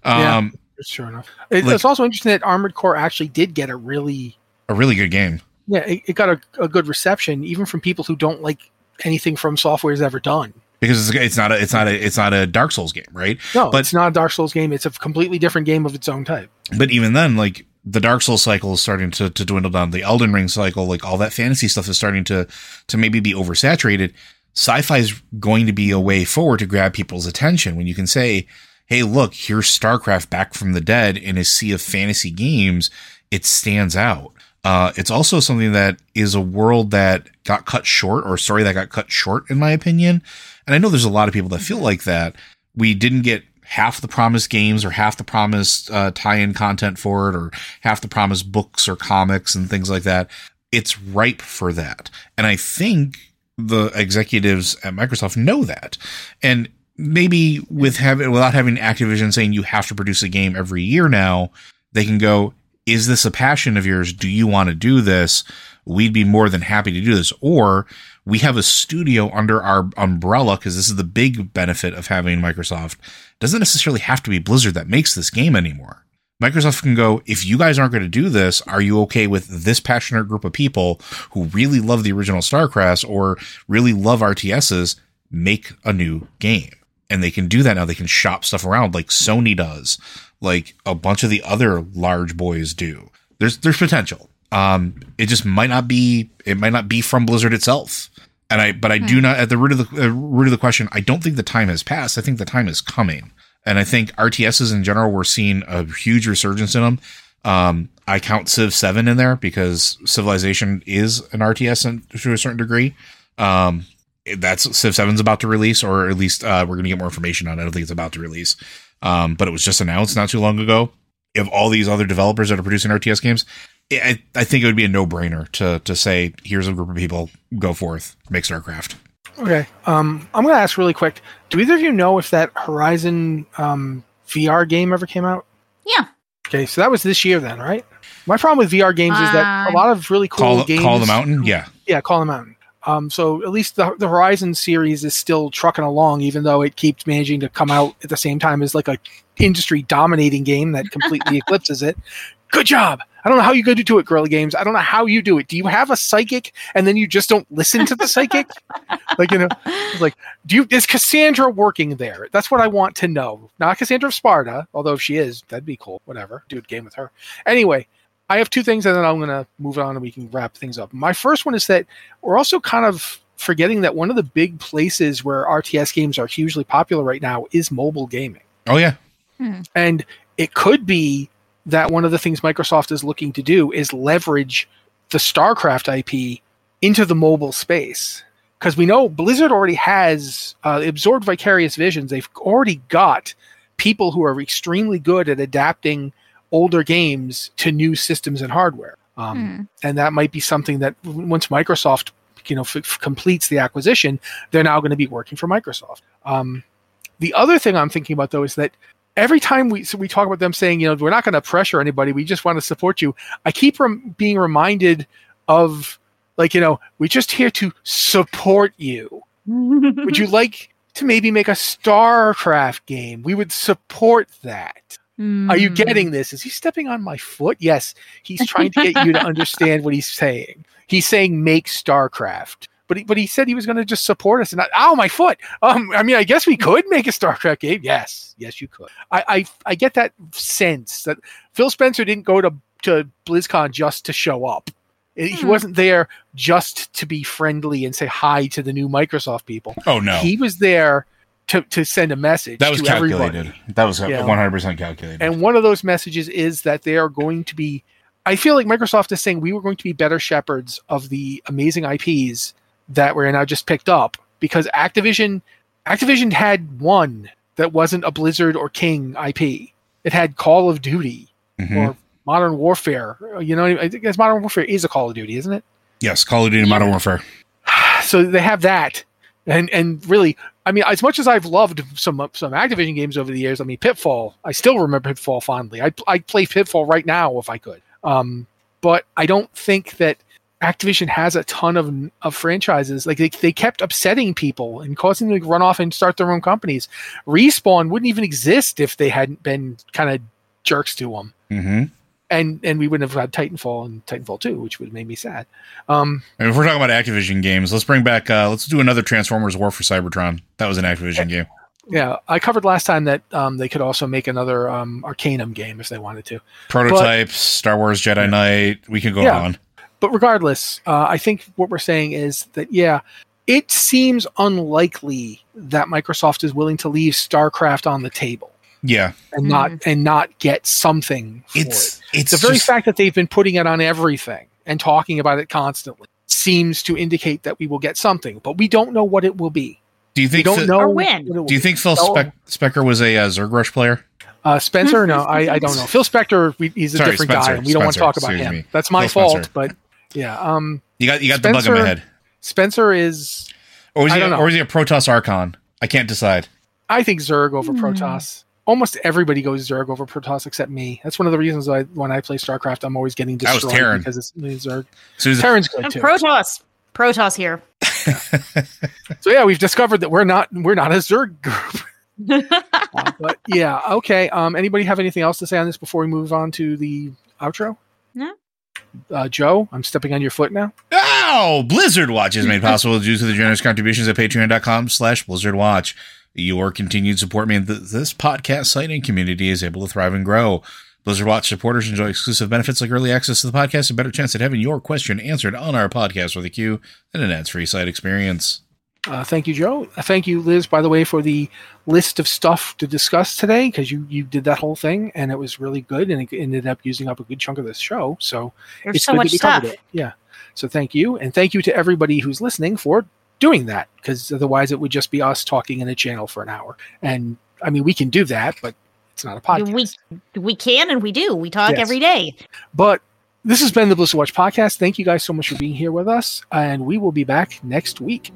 Um, yeah, sure enough. It, like, it's also interesting that Armored Core actually did get a really a really good game. Yeah, it, it got a, a good reception, even from people who don't like anything FromSoftware has ever done because it's, it's not a it's not a it's not a Dark Souls game, right? No, but it's not a Dark Souls game. It's a completely different game of its own type. But even then, like the Dark Souls cycle is starting to, to dwindle down. The Elden Ring cycle, like all that fantasy stuff, is starting to to maybe be oversaturated. Sci-fi is going to be a way forward to grab people's attention when you can say, "Hey, look, here's StarCraft back from the dead in a sea of fantasy games." It stands out. Uh, it's also something that is a world that got cut short, or a story that got cut short, in my opinion. And I know there's a lot of people that feel like that. We didn't get half the promised games or half the promised uh, tie-in content for it or half the promised books or comics and things like that. It's ripe for that. And I think the executives at Microsoft know that. And maybe with having without having Activision saying you have to produce a game every year now, they can go, is this a passion of yours? Do you want to do this? We'd be more than happy to do this. Or we have a studio under our umbrella because this is the big benefit of having Microsoft. It doesn't necessarily have to be Blizzard that makes this game anymore. Microsoft can go, if you guys aren't going to do this, are you okay with this passionate group of people who really love the original StarCraft or really love RTSs? Make a new game. And they can do that now. They can shop stuff around like Sony does, like a bunch of the other large boys do. There's there's potential. Um, it just might not be. It might not be from Blizzard itself. And I, but I hmm. do not. At the root of the uh, root of the question, I don't think the time has passed. I think the time is coming. And I think RTSs in general, we're seeing a huge resurgence in them. Um, I count Civ Seven in there because Civilization is an RTS in, to a certain degree. Um, that's Civ Seven's about to release, or at least uh, we're going to get more information on. it. I don't think it's about to release, um, but it was just announced not too long ago. Of all these other developers that are producing RTS games, I, I think it would be a no brainer to to say here's a group of people go forth make StarCraft. Okay, um, I'm going to ask really quick. Do either of you know if that Horizon um, VR game ever came out? Yeah. Okay, so that was this year then, right? My problem with VR games is that a lot of really cool call, games. Call the Mountain, yeah, yeah, Call the Mountain. Um, so at least the, the Horizon series is still trucking along, even though it keeps managing to come out at the same time as like a industry dominating game that completely eclipses it. Good job. I don't know how you go to do it, Guerrilla Games. I don't know how you do it. Do you have a psychic and then you just don't listen to the psychic? like, you know, like, do you, is Cassandra working there? That's what I want to know. Not Kassandra of Sparta, although if she is, that'd be cool. Whatever. Do a game with her. Anyway, I have two things and then I'm going to move on and we can wrap things up. My first one is that we're also kind of forgetting that one of the big places where RTS games are hugely popular right now is mobile gaming. Oh, yeah. Hmm. And it could be that one of the things Microsoft is looking to do is leverage the StarCraft IP into the mobile space because we know Blizzard already has uh, absorbed Vicarious Visions. They've already got people who are extremely good at adapting older games to new systems and hardware. Um, And that might be something that once Microsoft, you know, f- f- completes the acquisition, they're now going to be working for Microsoft. Um, the other thing I'm thinking about though is that every time we so we talk about them saying, you know, we're not going to pressure anybody, we just want to support you. I keep rem- being reminded of like, you know, we're just here to support you. Would you like to maybe make a StarCraft game? We would support that. Are you Hmm. getting this? Is he stepping on my foot? Yes, he's trying to get you to understand what he's saying. He's saying make StarCraft. But he, but he said he was going to just support us, and I, ow, my foot. Um, I mean, I guess we could make a Star Trek game. Yes, yes, you could. I, I, I get that sense that Phil Spencer didn't go to to BlizzCon just to show up. He Hmm. wasn't there just to be friendly and say hi to the new Microsoft people. Oh no, He was there to, to send a message. that was to calculated. everybody. That was one hundred percent calculated. And one of those messages is that they are going to be. I feel like Microsoft is saying we were going to be better shepherds of the amazing IPs that were now just picked up because Activision, Activision had one that wasn't a Blizzard or King IP. It had Call of Duty Mhm. or Modern Warfare. You know, I think Modern Warfare is a Call of Duty, isn't it? yes, Call of Duty Modern Warfare. so they have that and and really i mean as much as i've loved some some activision games over the years i mean pitfall i still remember pitfall fondly i'd, I'd play pitfall right now if i could um, but i don't think that activision has a ton of of franchises like they, they kept upsetting people and causing them to run off and start their own companies respawn wouldn't even exist if they hadn't been kind of jerks to them hmm and and we wouldn't have had titanfall and titanfall 2 which would have made me sad um, And if we're talking about Activision games, let's bring back. Uh, let's do another Transformers War for Cybertron. That was an Activision game. Yeah, I covered last time that um, they could also make another um, Arcanum game if they wanted to. Prototypes, Star Wars Jedi Knight. We can go Yeah. on. But regardless, uh, I think what we're saying is that yeah, it seems unlikely that Microsoft is willing to leave StarCraft on the table Yeah, and not and not get something for it's it. it's The very just- fact that they've been putting it on everything and talking about it constantly seems to indicate that we will get something, but we don't know what it will be. Do you We think? don't Phil- know Or when. what it will Do you think Phil. Spec- Specker was a uh, Zerg Rush player? Uh, Spencer? No, I, I don't know. Phil Spector, we, he's a Sorry, different Spencer, guy, and we don't want to talk about him. me. That's my Phil fault, Spencer. but yeah. Um, You got you got the bug in Spencer- my head. Spencer is, Or was I he? don't know. Or was he a Protoss Archon? I can't decide. I think Zerg over Hmm. Protoss. Almost everybody goes Zerg over Protoss except me. That's one of the reasons I, when I play StarCraft, I'm always getting That was destroyed Terran. because it's it's Zerg. So he's Terran's good too. Protoss. Protoss here. so yeah, we've discovered that we're not we're not a Zerg group. Uh, but yeah, okay. Um, anybody have anything else to say on this before we move on to the outro? No. Uh, Joe, I'm stepping on your foot now. Oh, Blizzard Watch is made possible due to the generous contributions at patreon.com slash Blizzard Watch. Your continued support means that this podcast site and community is able to thrive and grow. Blizzard Watch supporters enjoy exclusive benefits like early access to the podcast, a better chance at having your question answered on our podcast with a queue, and an ads-free site experience. Uh, thank you, Joe. Uh, Thank you, Liz, by the way, for the list of stuff to discuss today because you you did that whole thing and it was really good and it ended up using up a good chunk of this show. So There's it's so good much that we covered it. Yeah. So thank you, and thank you to everybody who's listening for doing that because otherwise it would just be us talking in a channel for an hour. And I mean, we can do that, but it's not a podcast. We we can and we do. We talk Yes. every day. But this has been the Blizzard Watch podcast. Thank you guys so much for being here with us, and we will be back next week.